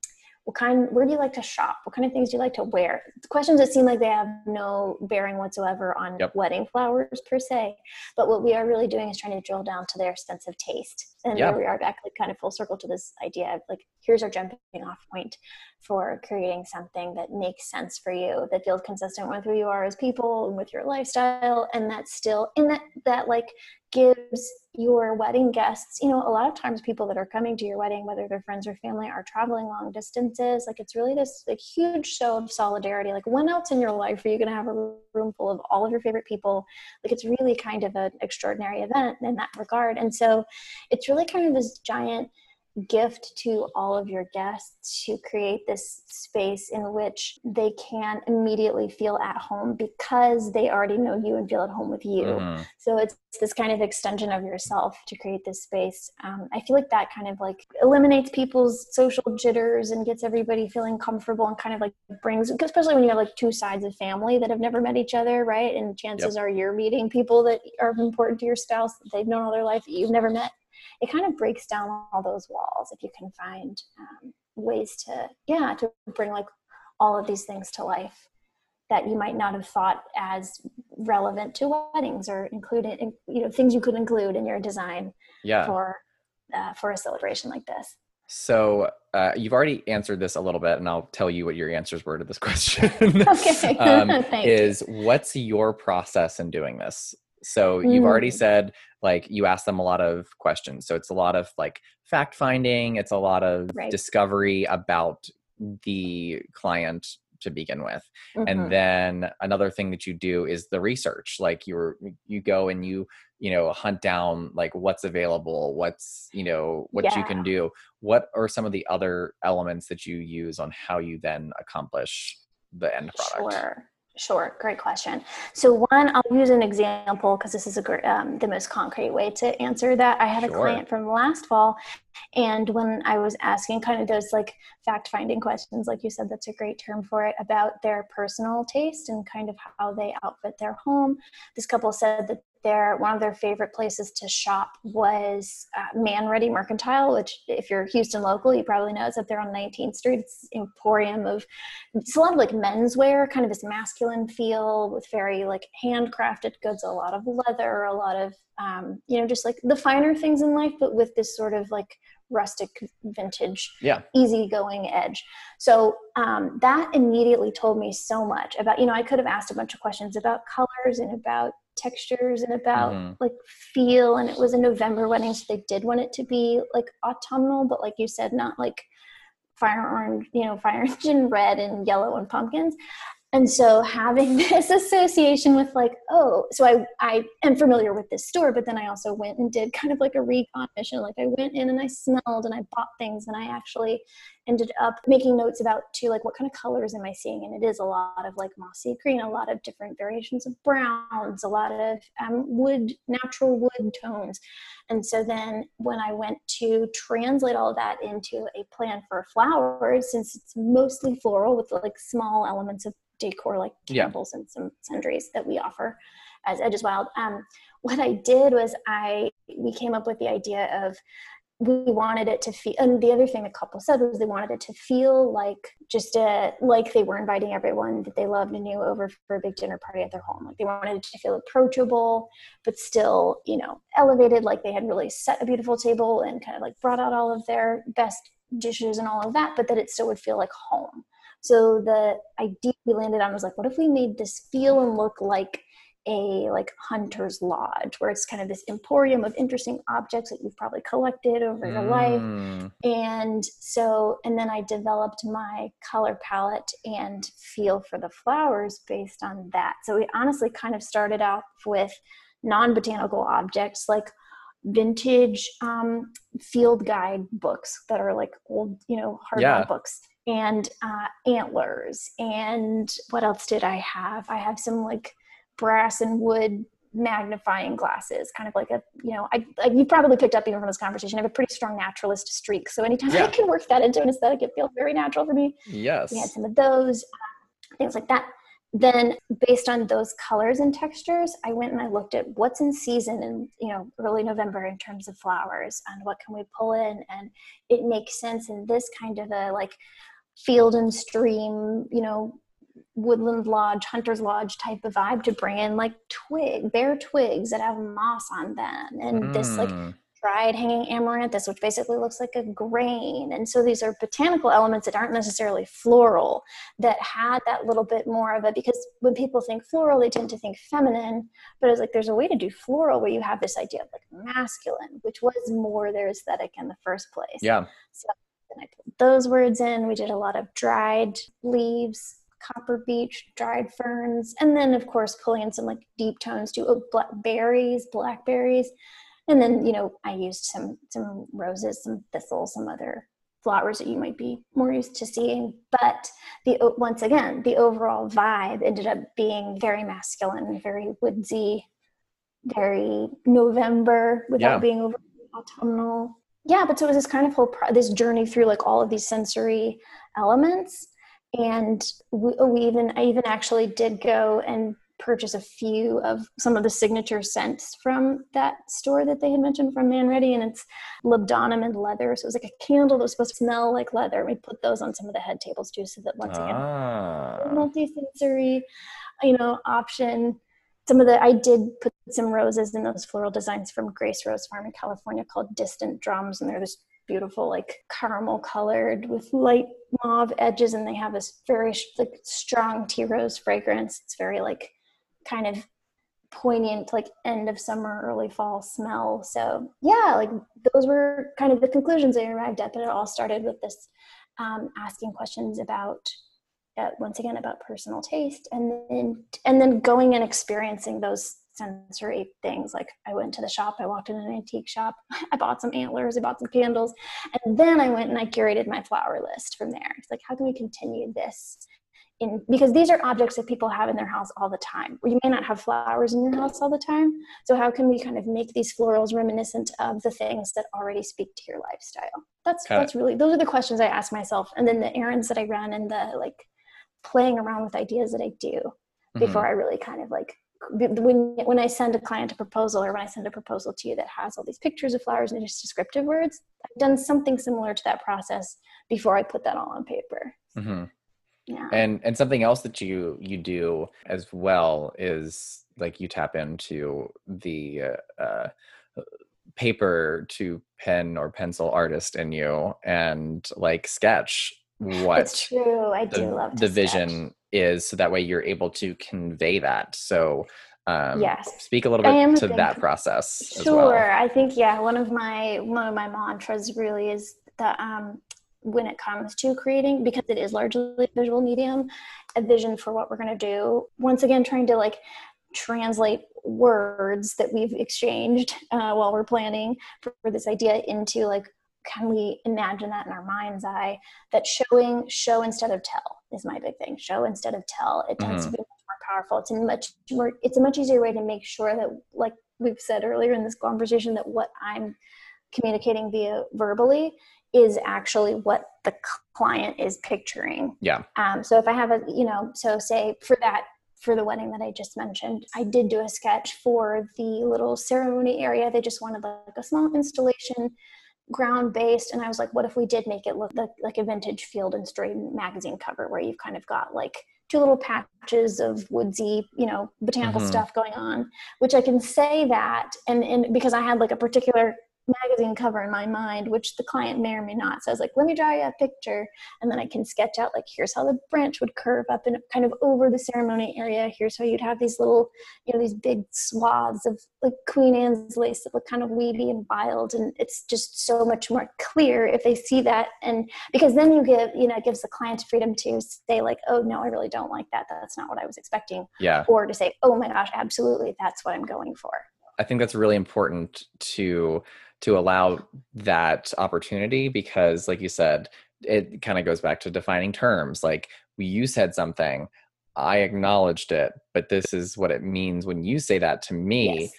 what kind where do you like to shop what kind of things do you like to wear questions that seem like they have no bearing whatsoever on yep. wedding flowers per se but what we are really doing is trying to drill down to their sense of taste and yeah. we are back like kind of full circle to this idea of like here's our jumping off point for creating something that makes sense for you that feels consistent with who you are as people and with your lifestyle and that's still in that that like gives your wedding guests you know a lot of times people that are coming to your wedding whether they're friends or family are traveling long distances. Like it's really this like huge show of solidarity. Like when else in your life are you going to have a room full of all of your favorite people? Like it's really kind of an extraordinary event in that regard. And so it's really kind of this giant gift to all of your guests to create this space in which they can immediately feel at home because they already know you and feel at home with you. Mm-hmm. So it's this kind of extension of yourself to create this space. Um, I feel like that kind of like eliminates people's social jitters and gets everybody feeling comfortable and kind of like brings, especially when you have like two sides of family that have never met each other, right? And chances yep. are you're meeting people that are important to your spouse that they've known all their life that you've never met it kind of breaks down all those walls if you can find um, ways to yeah to bring like all of these things to life that you might not have thought as relevant to weddings or included in, you know things you could include in your design yeah. for uh, for a celebration like this so uh, you've already answered this a little bit, and I'll tell you what your answers were to this question. okay. um, is what's your process in doing this? So you've already mm. said like you ask them a lot of questions. So it's a lot of like fact finding, it's a lot of right. discovery about the client to begin with. Mm-hmm. And then another thing that you do is the research. Like you're you go and you, you know, hunt down like what's available, what's, you know, what yeah. you can do. What are some of the other elements that you use on how you then accomplish the end product? Sure. Sure, great question. So one, I'll use an example because this is a great, um, the most concrete way to answer that. I had sure. a client from last fall, and when I was asking kind of those like fact-finding questions, like you said, that's a great term for it, about their personal taste and kind of how they outfit their home. This couple said that their one of their favorite places to shop was uh, Manready Mercantile, which if you're Houston local, you probably know it's up there on 19th Street. It's emporium of it's a lot of like menswear, kind of this masculine feel with very like handcrafted goods, a lot of leather, a lot of um, you know just like the finer things in life, but with this sort of like rustic vintage yeah easygoing edge so um, that immediately told me so much about you know i could have asked a bunch of questions about colors and about textures and about mm-hmm. like feel and it was a november wedding so they did want it to be like autumnal but like you said not like fire orange you know fire and red and yellow and pumpkins and so having this association with like oh so i i am familiar with this store but then i also went and did kind of like a recon mission. Like i went in and i smelled and i bought things and i actually ended up making notes about too like what kind of colors am i seeing? And it is a lot of like mossy green a lot of different variations of browns a lot of um, wood natural wood tones. And so then when i went to translate all that into a plan for flowers since it's mostly floral with like small elements of decor like candles yeah. and some sundries that we offer as Edges Wild. Um, what I did was I we came up with the idea of we wanted it to feel and the other thing the couple said was they wanted it to feel like just a like they were inviting everyone that they loved and knew over for a big dinner party at their home like they wanted it to feel approachable but still you know elevated like they had really set a beautiful table and kind of like brought out all of their best dishes and all of that but that it still would feel like home so the idea we landed on was like, what if we made this feel and look like a like hunter's lodge where it's kind of this emporium of interesting objects that you've probably collected over your life mm. and so and then i developed my color palette and feel for the flowers based on that so we honestly kind of started out with non-botanical objects like vintage um, field guide books that are like old you know hardbound yeah. books and uh, antlers and what else did i have? I have some like brass and wood magnifying glasses kind of like a you know i like you probably picked up even from this conversation. I have a pretty strong naturalist streak so anytime yeah. i can work that into an aesthetic it feels very natural for me. Yes. We had some of those uh, things like that. Then based on those colors and textures i went and i looked at what's in season in you know early november in terms of flowers and what can we pull in and it makes sense in this kind of a like field and stream, you know, woodland lodge, hunter's lodge type of vibe to bring in like twig, bare twigs that have moss on them, and mm. this like mm dried hanging amaranthus, which basically looks like a grain. And so these are botanical elements that aren't necessarily floral, that had that little bit more of it. Because when people think floral, they tend to think feminine, but it's like there's a way to do floral where you have this idea of like masculine, which was more their aesthetic in the first place. Yeah. So then I put those words in. We did a lot of dried leaves, copper beech, dried ferns, and then of course pulling in some like deep tones too. Oh, black berries, blackberries and then you know i used some some roses some thistles some other flowers that you might be more used to seeing but the once again the overall vibe ended up being very masculine very woodsy very november without yeah. being over autumnal yeah but so it was this kind of whole pro- this journey through like all of these sensory elements and we, we even i even actually did go and purchase a few of some of the signature scents from that store that they had mentioned from Manready, and it's labdanum and leather. So it was like a candle that was supposed to smell like leather. We put those on some of the head tables too, so that once again, ah. multi-sensory, you know, option. Some of the I did put some roses in those floral designs from Grace Rose Farm in California called Distant Drums, and they're this beautiful like caramel colored with light mauve edges and they have this very like strong tea rose fragrance. It's very like kind of poignant like end of summer early fall smell. So yeah like those were kind of the conclusions i arrived at but it all started with this um, asking questions about uh, once again about personal taste and then and then going and experiencing those sensory things like i went to the shop i walked in an antique shop i bought some antlers i bought some candles and then i went and i curated my flower list from there it's like how can we continue this in because these are objects that people have in their house all the time. You may not have flowers in your house all the time. So how can we kind of make these florals reminiscent of the things that already speak to your lifestyle? That's Got that's it. really those are the questions I ask myself, and then the errands that I run and the like playing around with ideas that I do mm-hmm. before I really kind of like when when I send a client a proposal or when I send a proposal to you that has all these pictures of flowers and just descriptive words, I've done something similar to that process before I put that all on paper. Mm-hmm. Yeah. And and something else that you you do as well is like you tap into the uh, uh, paper to pen or pencil artist in you and like sketch what it's true. I do love the vision is so that way you're able to convey that. So um, yes speak a little bit to that process sure well. i think yeah one of my one of my mantras really is that um, when it comes to creating because it is largely visual medium a vision for what we're going to do once again trying to like translate words that we've exchanged uh, while we're planning for, for this idea into like can we imagine that in our mind's eye that showing show instead of tell is my big thing show instead of tell it tends mm-hmm. to be much more powerful it's a much more it's a much easier way to make sure that like we've said earlier in this conversation that what i'm communicating via verbally is actually what the client is picturing. Yeah. Um, so if I have a, you know, so say for that, for the wedding that I just mentioned, I did do a sketch for the little ceremony area. They just wanted like a small installation, ground based. And I was like, what if we did make it look like, like a vintage field and stream magazine cover where you've kind of got like two little patches of woodsy, you know, botanical mm-hmm. stuff going on, which I can say that. And, and because I had like a particular magazine cover in my mind, which the client may or may not. So I was like, let me draw you a picture. And then I can sketch out, like, here's how the branch would curve up and kind of over the ceremony area. Here's how you'd have these little, you know, these big swaths of like Queen Anne's lace that look kind of weedy and wild. And it's just so much more clear if they see that. And because then you give, you know, it gives the client freedom to say, like, oh, no, I really don't like that. That's not what I was expecting. Yeah. Or to say, oh my gosh, absolutely, that's what I'm going for. I think that's really important to to allow that opportunity because like you said it kind of goes back to defining terms like you said something. I acknowledged it but this is what it means when you say that to me. Yes.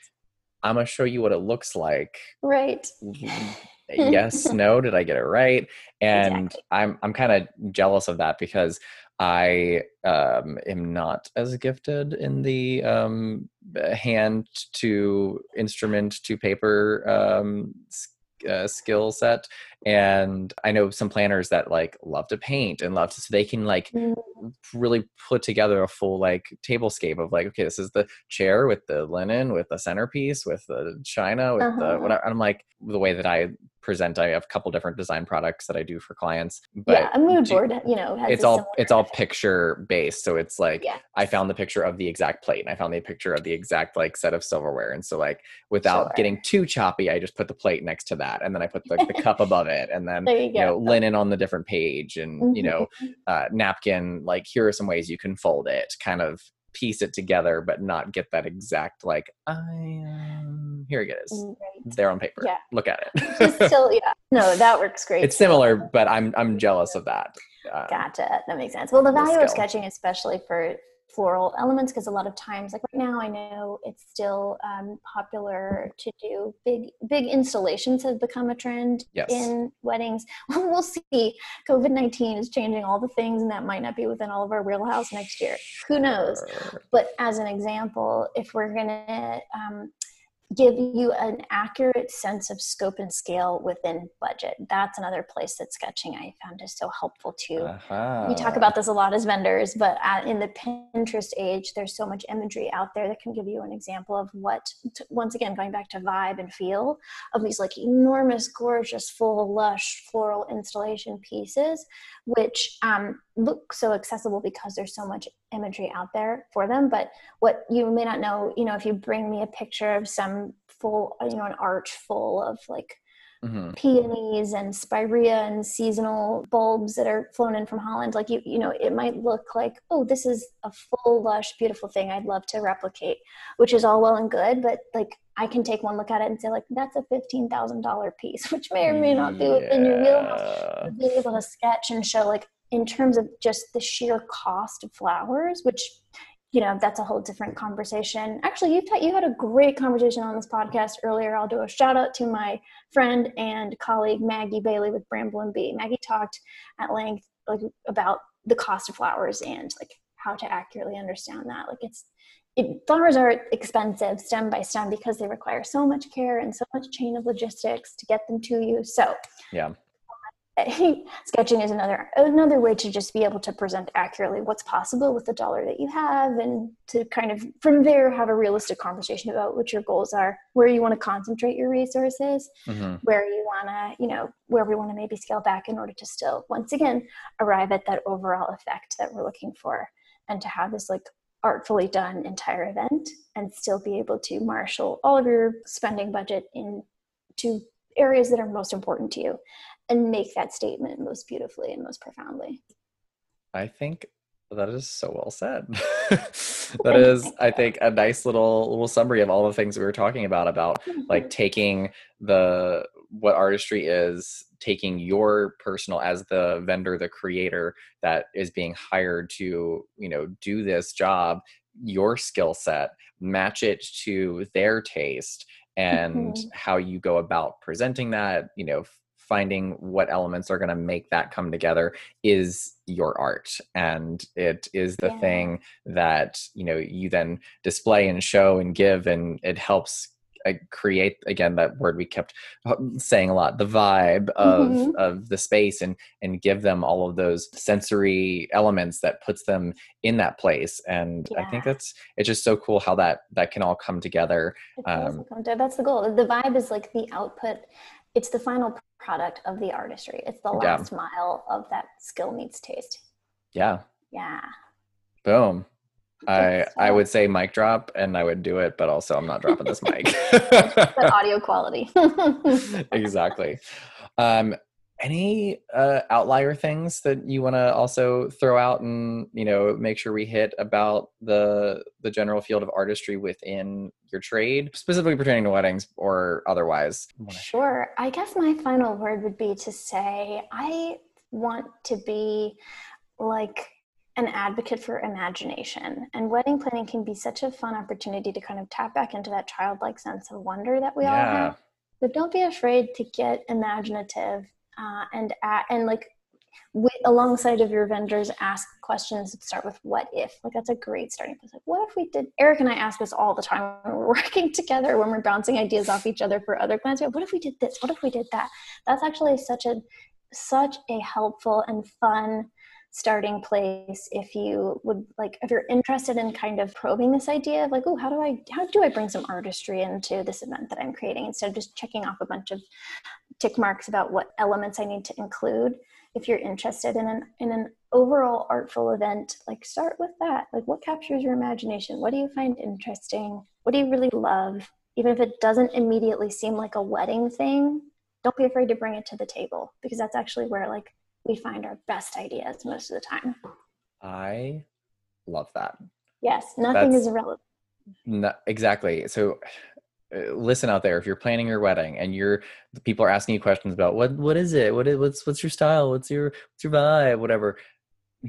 i'm going to show you what it looks like. Right. Yes no did i get it right? And exactly. i'm i'm kind of jealous of that because I um, am not as gifted in the um, hand to instrument to paper um, uh, skill set and i know some planners that like love to paint and love to so they can like mm. really put together a full like tablescape of like okay this is the chair with the linen with the centerpiece with the china with uh-huh. the whatever and i'm like the way that i present i have a couple different design products that i do for clients but yeah a mood board you know it's all it's all picture based so it's like yeah. i found the picture of the exact plate and i found the picture of the exact like set of silverware and so like without sure. getting too choppy i just put the plate next to that and then i put the, the cup above it and then you, you, know linen on the different page and mm-hmm. you know uh, napkin like here are some ways you can fold it kind of piece it together but not get that exact like i um, here it is. Right. it's there on paper. Yeah. Look at it. Still yeah. No that works great it's similar but i'm i'm jealous of that uh, gotcha. That makes sense. Well the value the of sketching especially for floral elements because a lot of times like right now i know it's still um, popular to do big big installations have become a trend yes. in weddings. We'll see. Covid-19 is changing all the things and that might not be within all of our wheelhouse next year. Who knows? But as an example if we're gonna um, give you an accurate sense of scope and scale within budget. That's another place that sketching I found is so helpful too. Uh-huh. We talk about this a lot as vendors, but at, in the Pinterest age, there's so much imagery out there that can give you an example of what, once again, going back to vibe and feel of these like enormous, gorgeous, full, lush floral installation pieces, which um, look so accessible because there's so much imagery out there for them. But what you may not know, you know, if you bring me a picture of some full, you know, an arch full of like mm-hmm. peonies and spirea and seasonal bulbs that are flown in from Holland, like you, you know, it might look like, oh, this is a full, lush, beautiful thing I'd love to replicate, which is all well and good, but like I can take one look at it and say, like, that's a fifteen thousand dollar piece, which may or may not be within your wheelhouse. Being able to sketch and show, like, in terms of just the sheer cost of flowers, which you know that's a whole different conversation. Actually you've had, you had a great conversation on this podcast earlier. I'll do a shout out to my friend and colleague maggie bailey with bramble and bee. Maggie talked at length like about the cost of flowers and like how to accurately understand that. Like it's it, flowers are expensive stem by stem because they require so much care and so much chain of logistics to get them to you. So yeah sketching is another another way to just be able to present accurately what's possible with the dollar that you have and to kind of from there have a realistic conversation about what your goals are where you want to concentrate your resources mm-hmm. where you want to you know where we want to maybe scale back in order to still once again arrive at that overall effect that we're looking for and to have this like artfully done entire event and still be able to marshal all of your spending budget into areas that are most important to you and make that statement most beautifully and most profoundly. I think that is so well said. that is, I think, a nice little little summary of all the things we were talking about about like taking the what artistry is, taking your personal as the vendor, the creator that is being hired to, you know, do this job, your skill set, match it to their taste and mm-hmm. how you go about presenting that, you know, finding what elements are going to make that come together is your art and it is the yeah. thing that you know you then display and show and give and it helps uh, create again that word we kept uh, saying a lot the vibe of mm-hmm. of the space and and give them all of those sensory elements that puts them in that place and yeah. i think that's it's just so cool how that that can all come together um, that's the goal the vibe is like the output it's the final product of the artistry. It's the last yeah. mile of that skill meets taste. Yeah. Yeah. Boom. I I would say mic drop and I would do it, but also I'm not dropping this mic. but audio quality. exactly. Um, any uh, outlier things that you want to also throw out and you know make sure we hit about the the general field of artistry within your trade specifically pertaining to weddings or otherwise? Sure. I guess my final word would be to say i want to be like an advocate for imagination and wedding planning can be such a fun opportunity to kind of tap back into that childlike sense of wonder that we yeah. all have. But don't be afraid to get imaginative uh, and uh, and like with, alongside of your vendors ask questions start with what if? Like that's a great starting place like what if we did eric and i ask this all the time when we're working together when we're bouncing ideas off each other for other clients. What if we did this? What if we did that? That's actually such a such a helpful and fun starting place if you would like if you're interested in kind of probing this idea of like oh how do i how do i bring some artistry into this event that i'm creating? Instead of just checking off a bunch of tick marks about what elements i need to include if you're interested in an in an overall artful event like start with that like what captures your imagination what do you find interesting what do you really love even if it doesn't immediately seem like a wedding thing don't be afraid to bring it to the table because that's actually where like we find our best ideas most of the time. I love that. Yes, nothing That's, is irrelevant. No, exactly. So Uh, listen out there if you're planning your wedding and you're people are asking you questions about what what is it? What is what's what's your style? What's your what's your vibe? whatever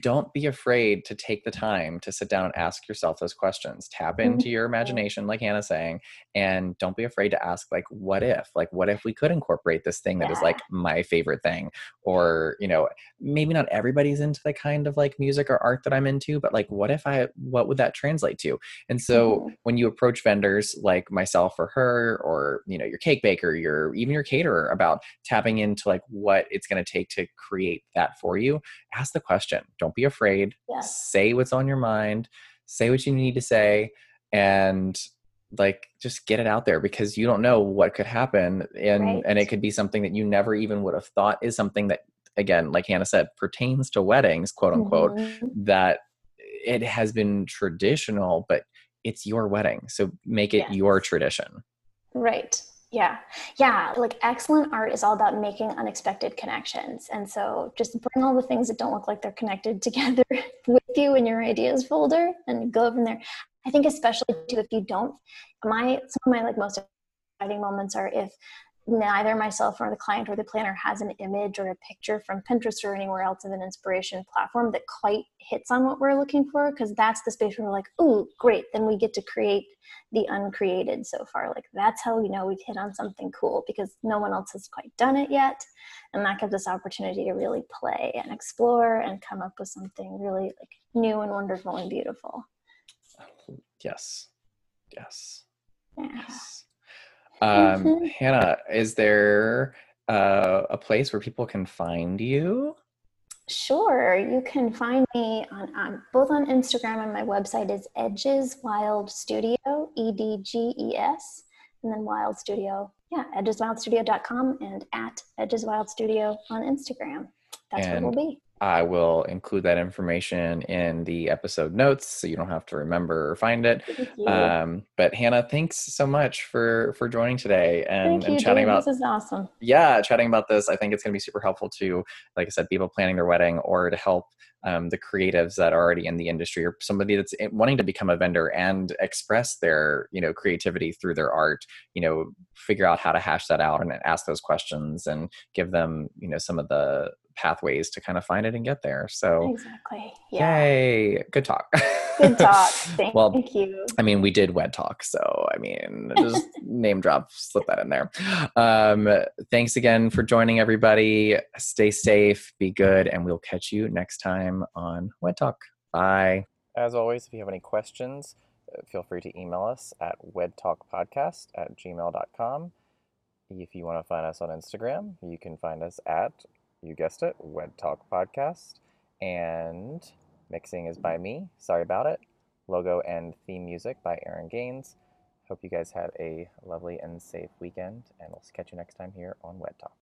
don't be afraid to take the time to sit down and ask yourself those questions tap into your mm-hmm. imagination like hannah's saying and don't be afraid to ask like what if like what if we could incorporate this thing that yeah. is like my favorite thing or you know maybe not everybody's into the kind of like music or art that i'm into but like what if i what would that translate to and so mm-hmm. when you approach vendors like myself or her or you know your cake baker your even your caterer about tapping into like what it's going to take to create that for you ask the question don't be afraid say what's on your mind say what you need to say and like just get it out there because you don't know what could happen and right. and it could be something that you never even would have thought is something that again like hannah said pertains to weddings quote unquote mm-hmm. that it has been traditional but it's your wedding so make it yes. your tradition right yeah. Yeah like excellent art is all about making unexpected connections and so just bring all the things that don't look like they're connected together with you in your ideas folder and go from there. I think especially too if you don't my some of my like most exciting moments are if neither myself or the client or the planner has an image or a picture from Pinterest or anywhere else of an inspiration platform that quite hits on what we're looking for because that's the space where we're like, oh, great, then we get to create the uncreated so far. Like that's how we know we've hit on something cool because no one else has quite done it yet. And that gives us opportunity to really play and explore and come up with something really like new and wonderful and beautiful. Yes. Yes. Yeah. Yes. Um, mm-hmm. Hannah, is there uh, a place where people can find you? Sure. You can find me on, on both on Instagram and my website is Edges Wild Studio, E D G E S, and then Wild Studio. Yeah, edgeswildstudio.com and at Edges Wild Studio on Instagram. That's and where we'll be. I will include that information in the episode notes so you don't have to remember or find it. Um, but Hannah, thanks so much for for joining today and, and chatting about this is awesome. Yeah, chatting about this. I think it's gonna be super helpful to, like I said, people planning their wedding or to help um, the creatives that are already in the industry or somebody that's wanting to become a vendor and express their you know creativity through their art you know figure out how to hash that out and ask those questions and give them you know some of the pathways to kind of find it and get there. So exactly. Yeah. Yay. Good talk. Good talk. Thank, well, thank you. I mean, we did wed talk. So, I mean, just name drop, slip that in there. Um, thanks again for joining everybody. Stay safe, be good, and we'll catch you next time on Wed Talk. Bye. As always, if you have any questions, uh, feel free to email us at wedtalkpodcast at gmail.com. If you want to find us on Instagram, you can find us at you guessed it, Wed Talk Podcast. And mixing is by me. Sorry about it. Logo and theme music by Aaron Gaines. Hope you guys have a lovely and safe weekend, and we'll catch you next time here on Wed Talk.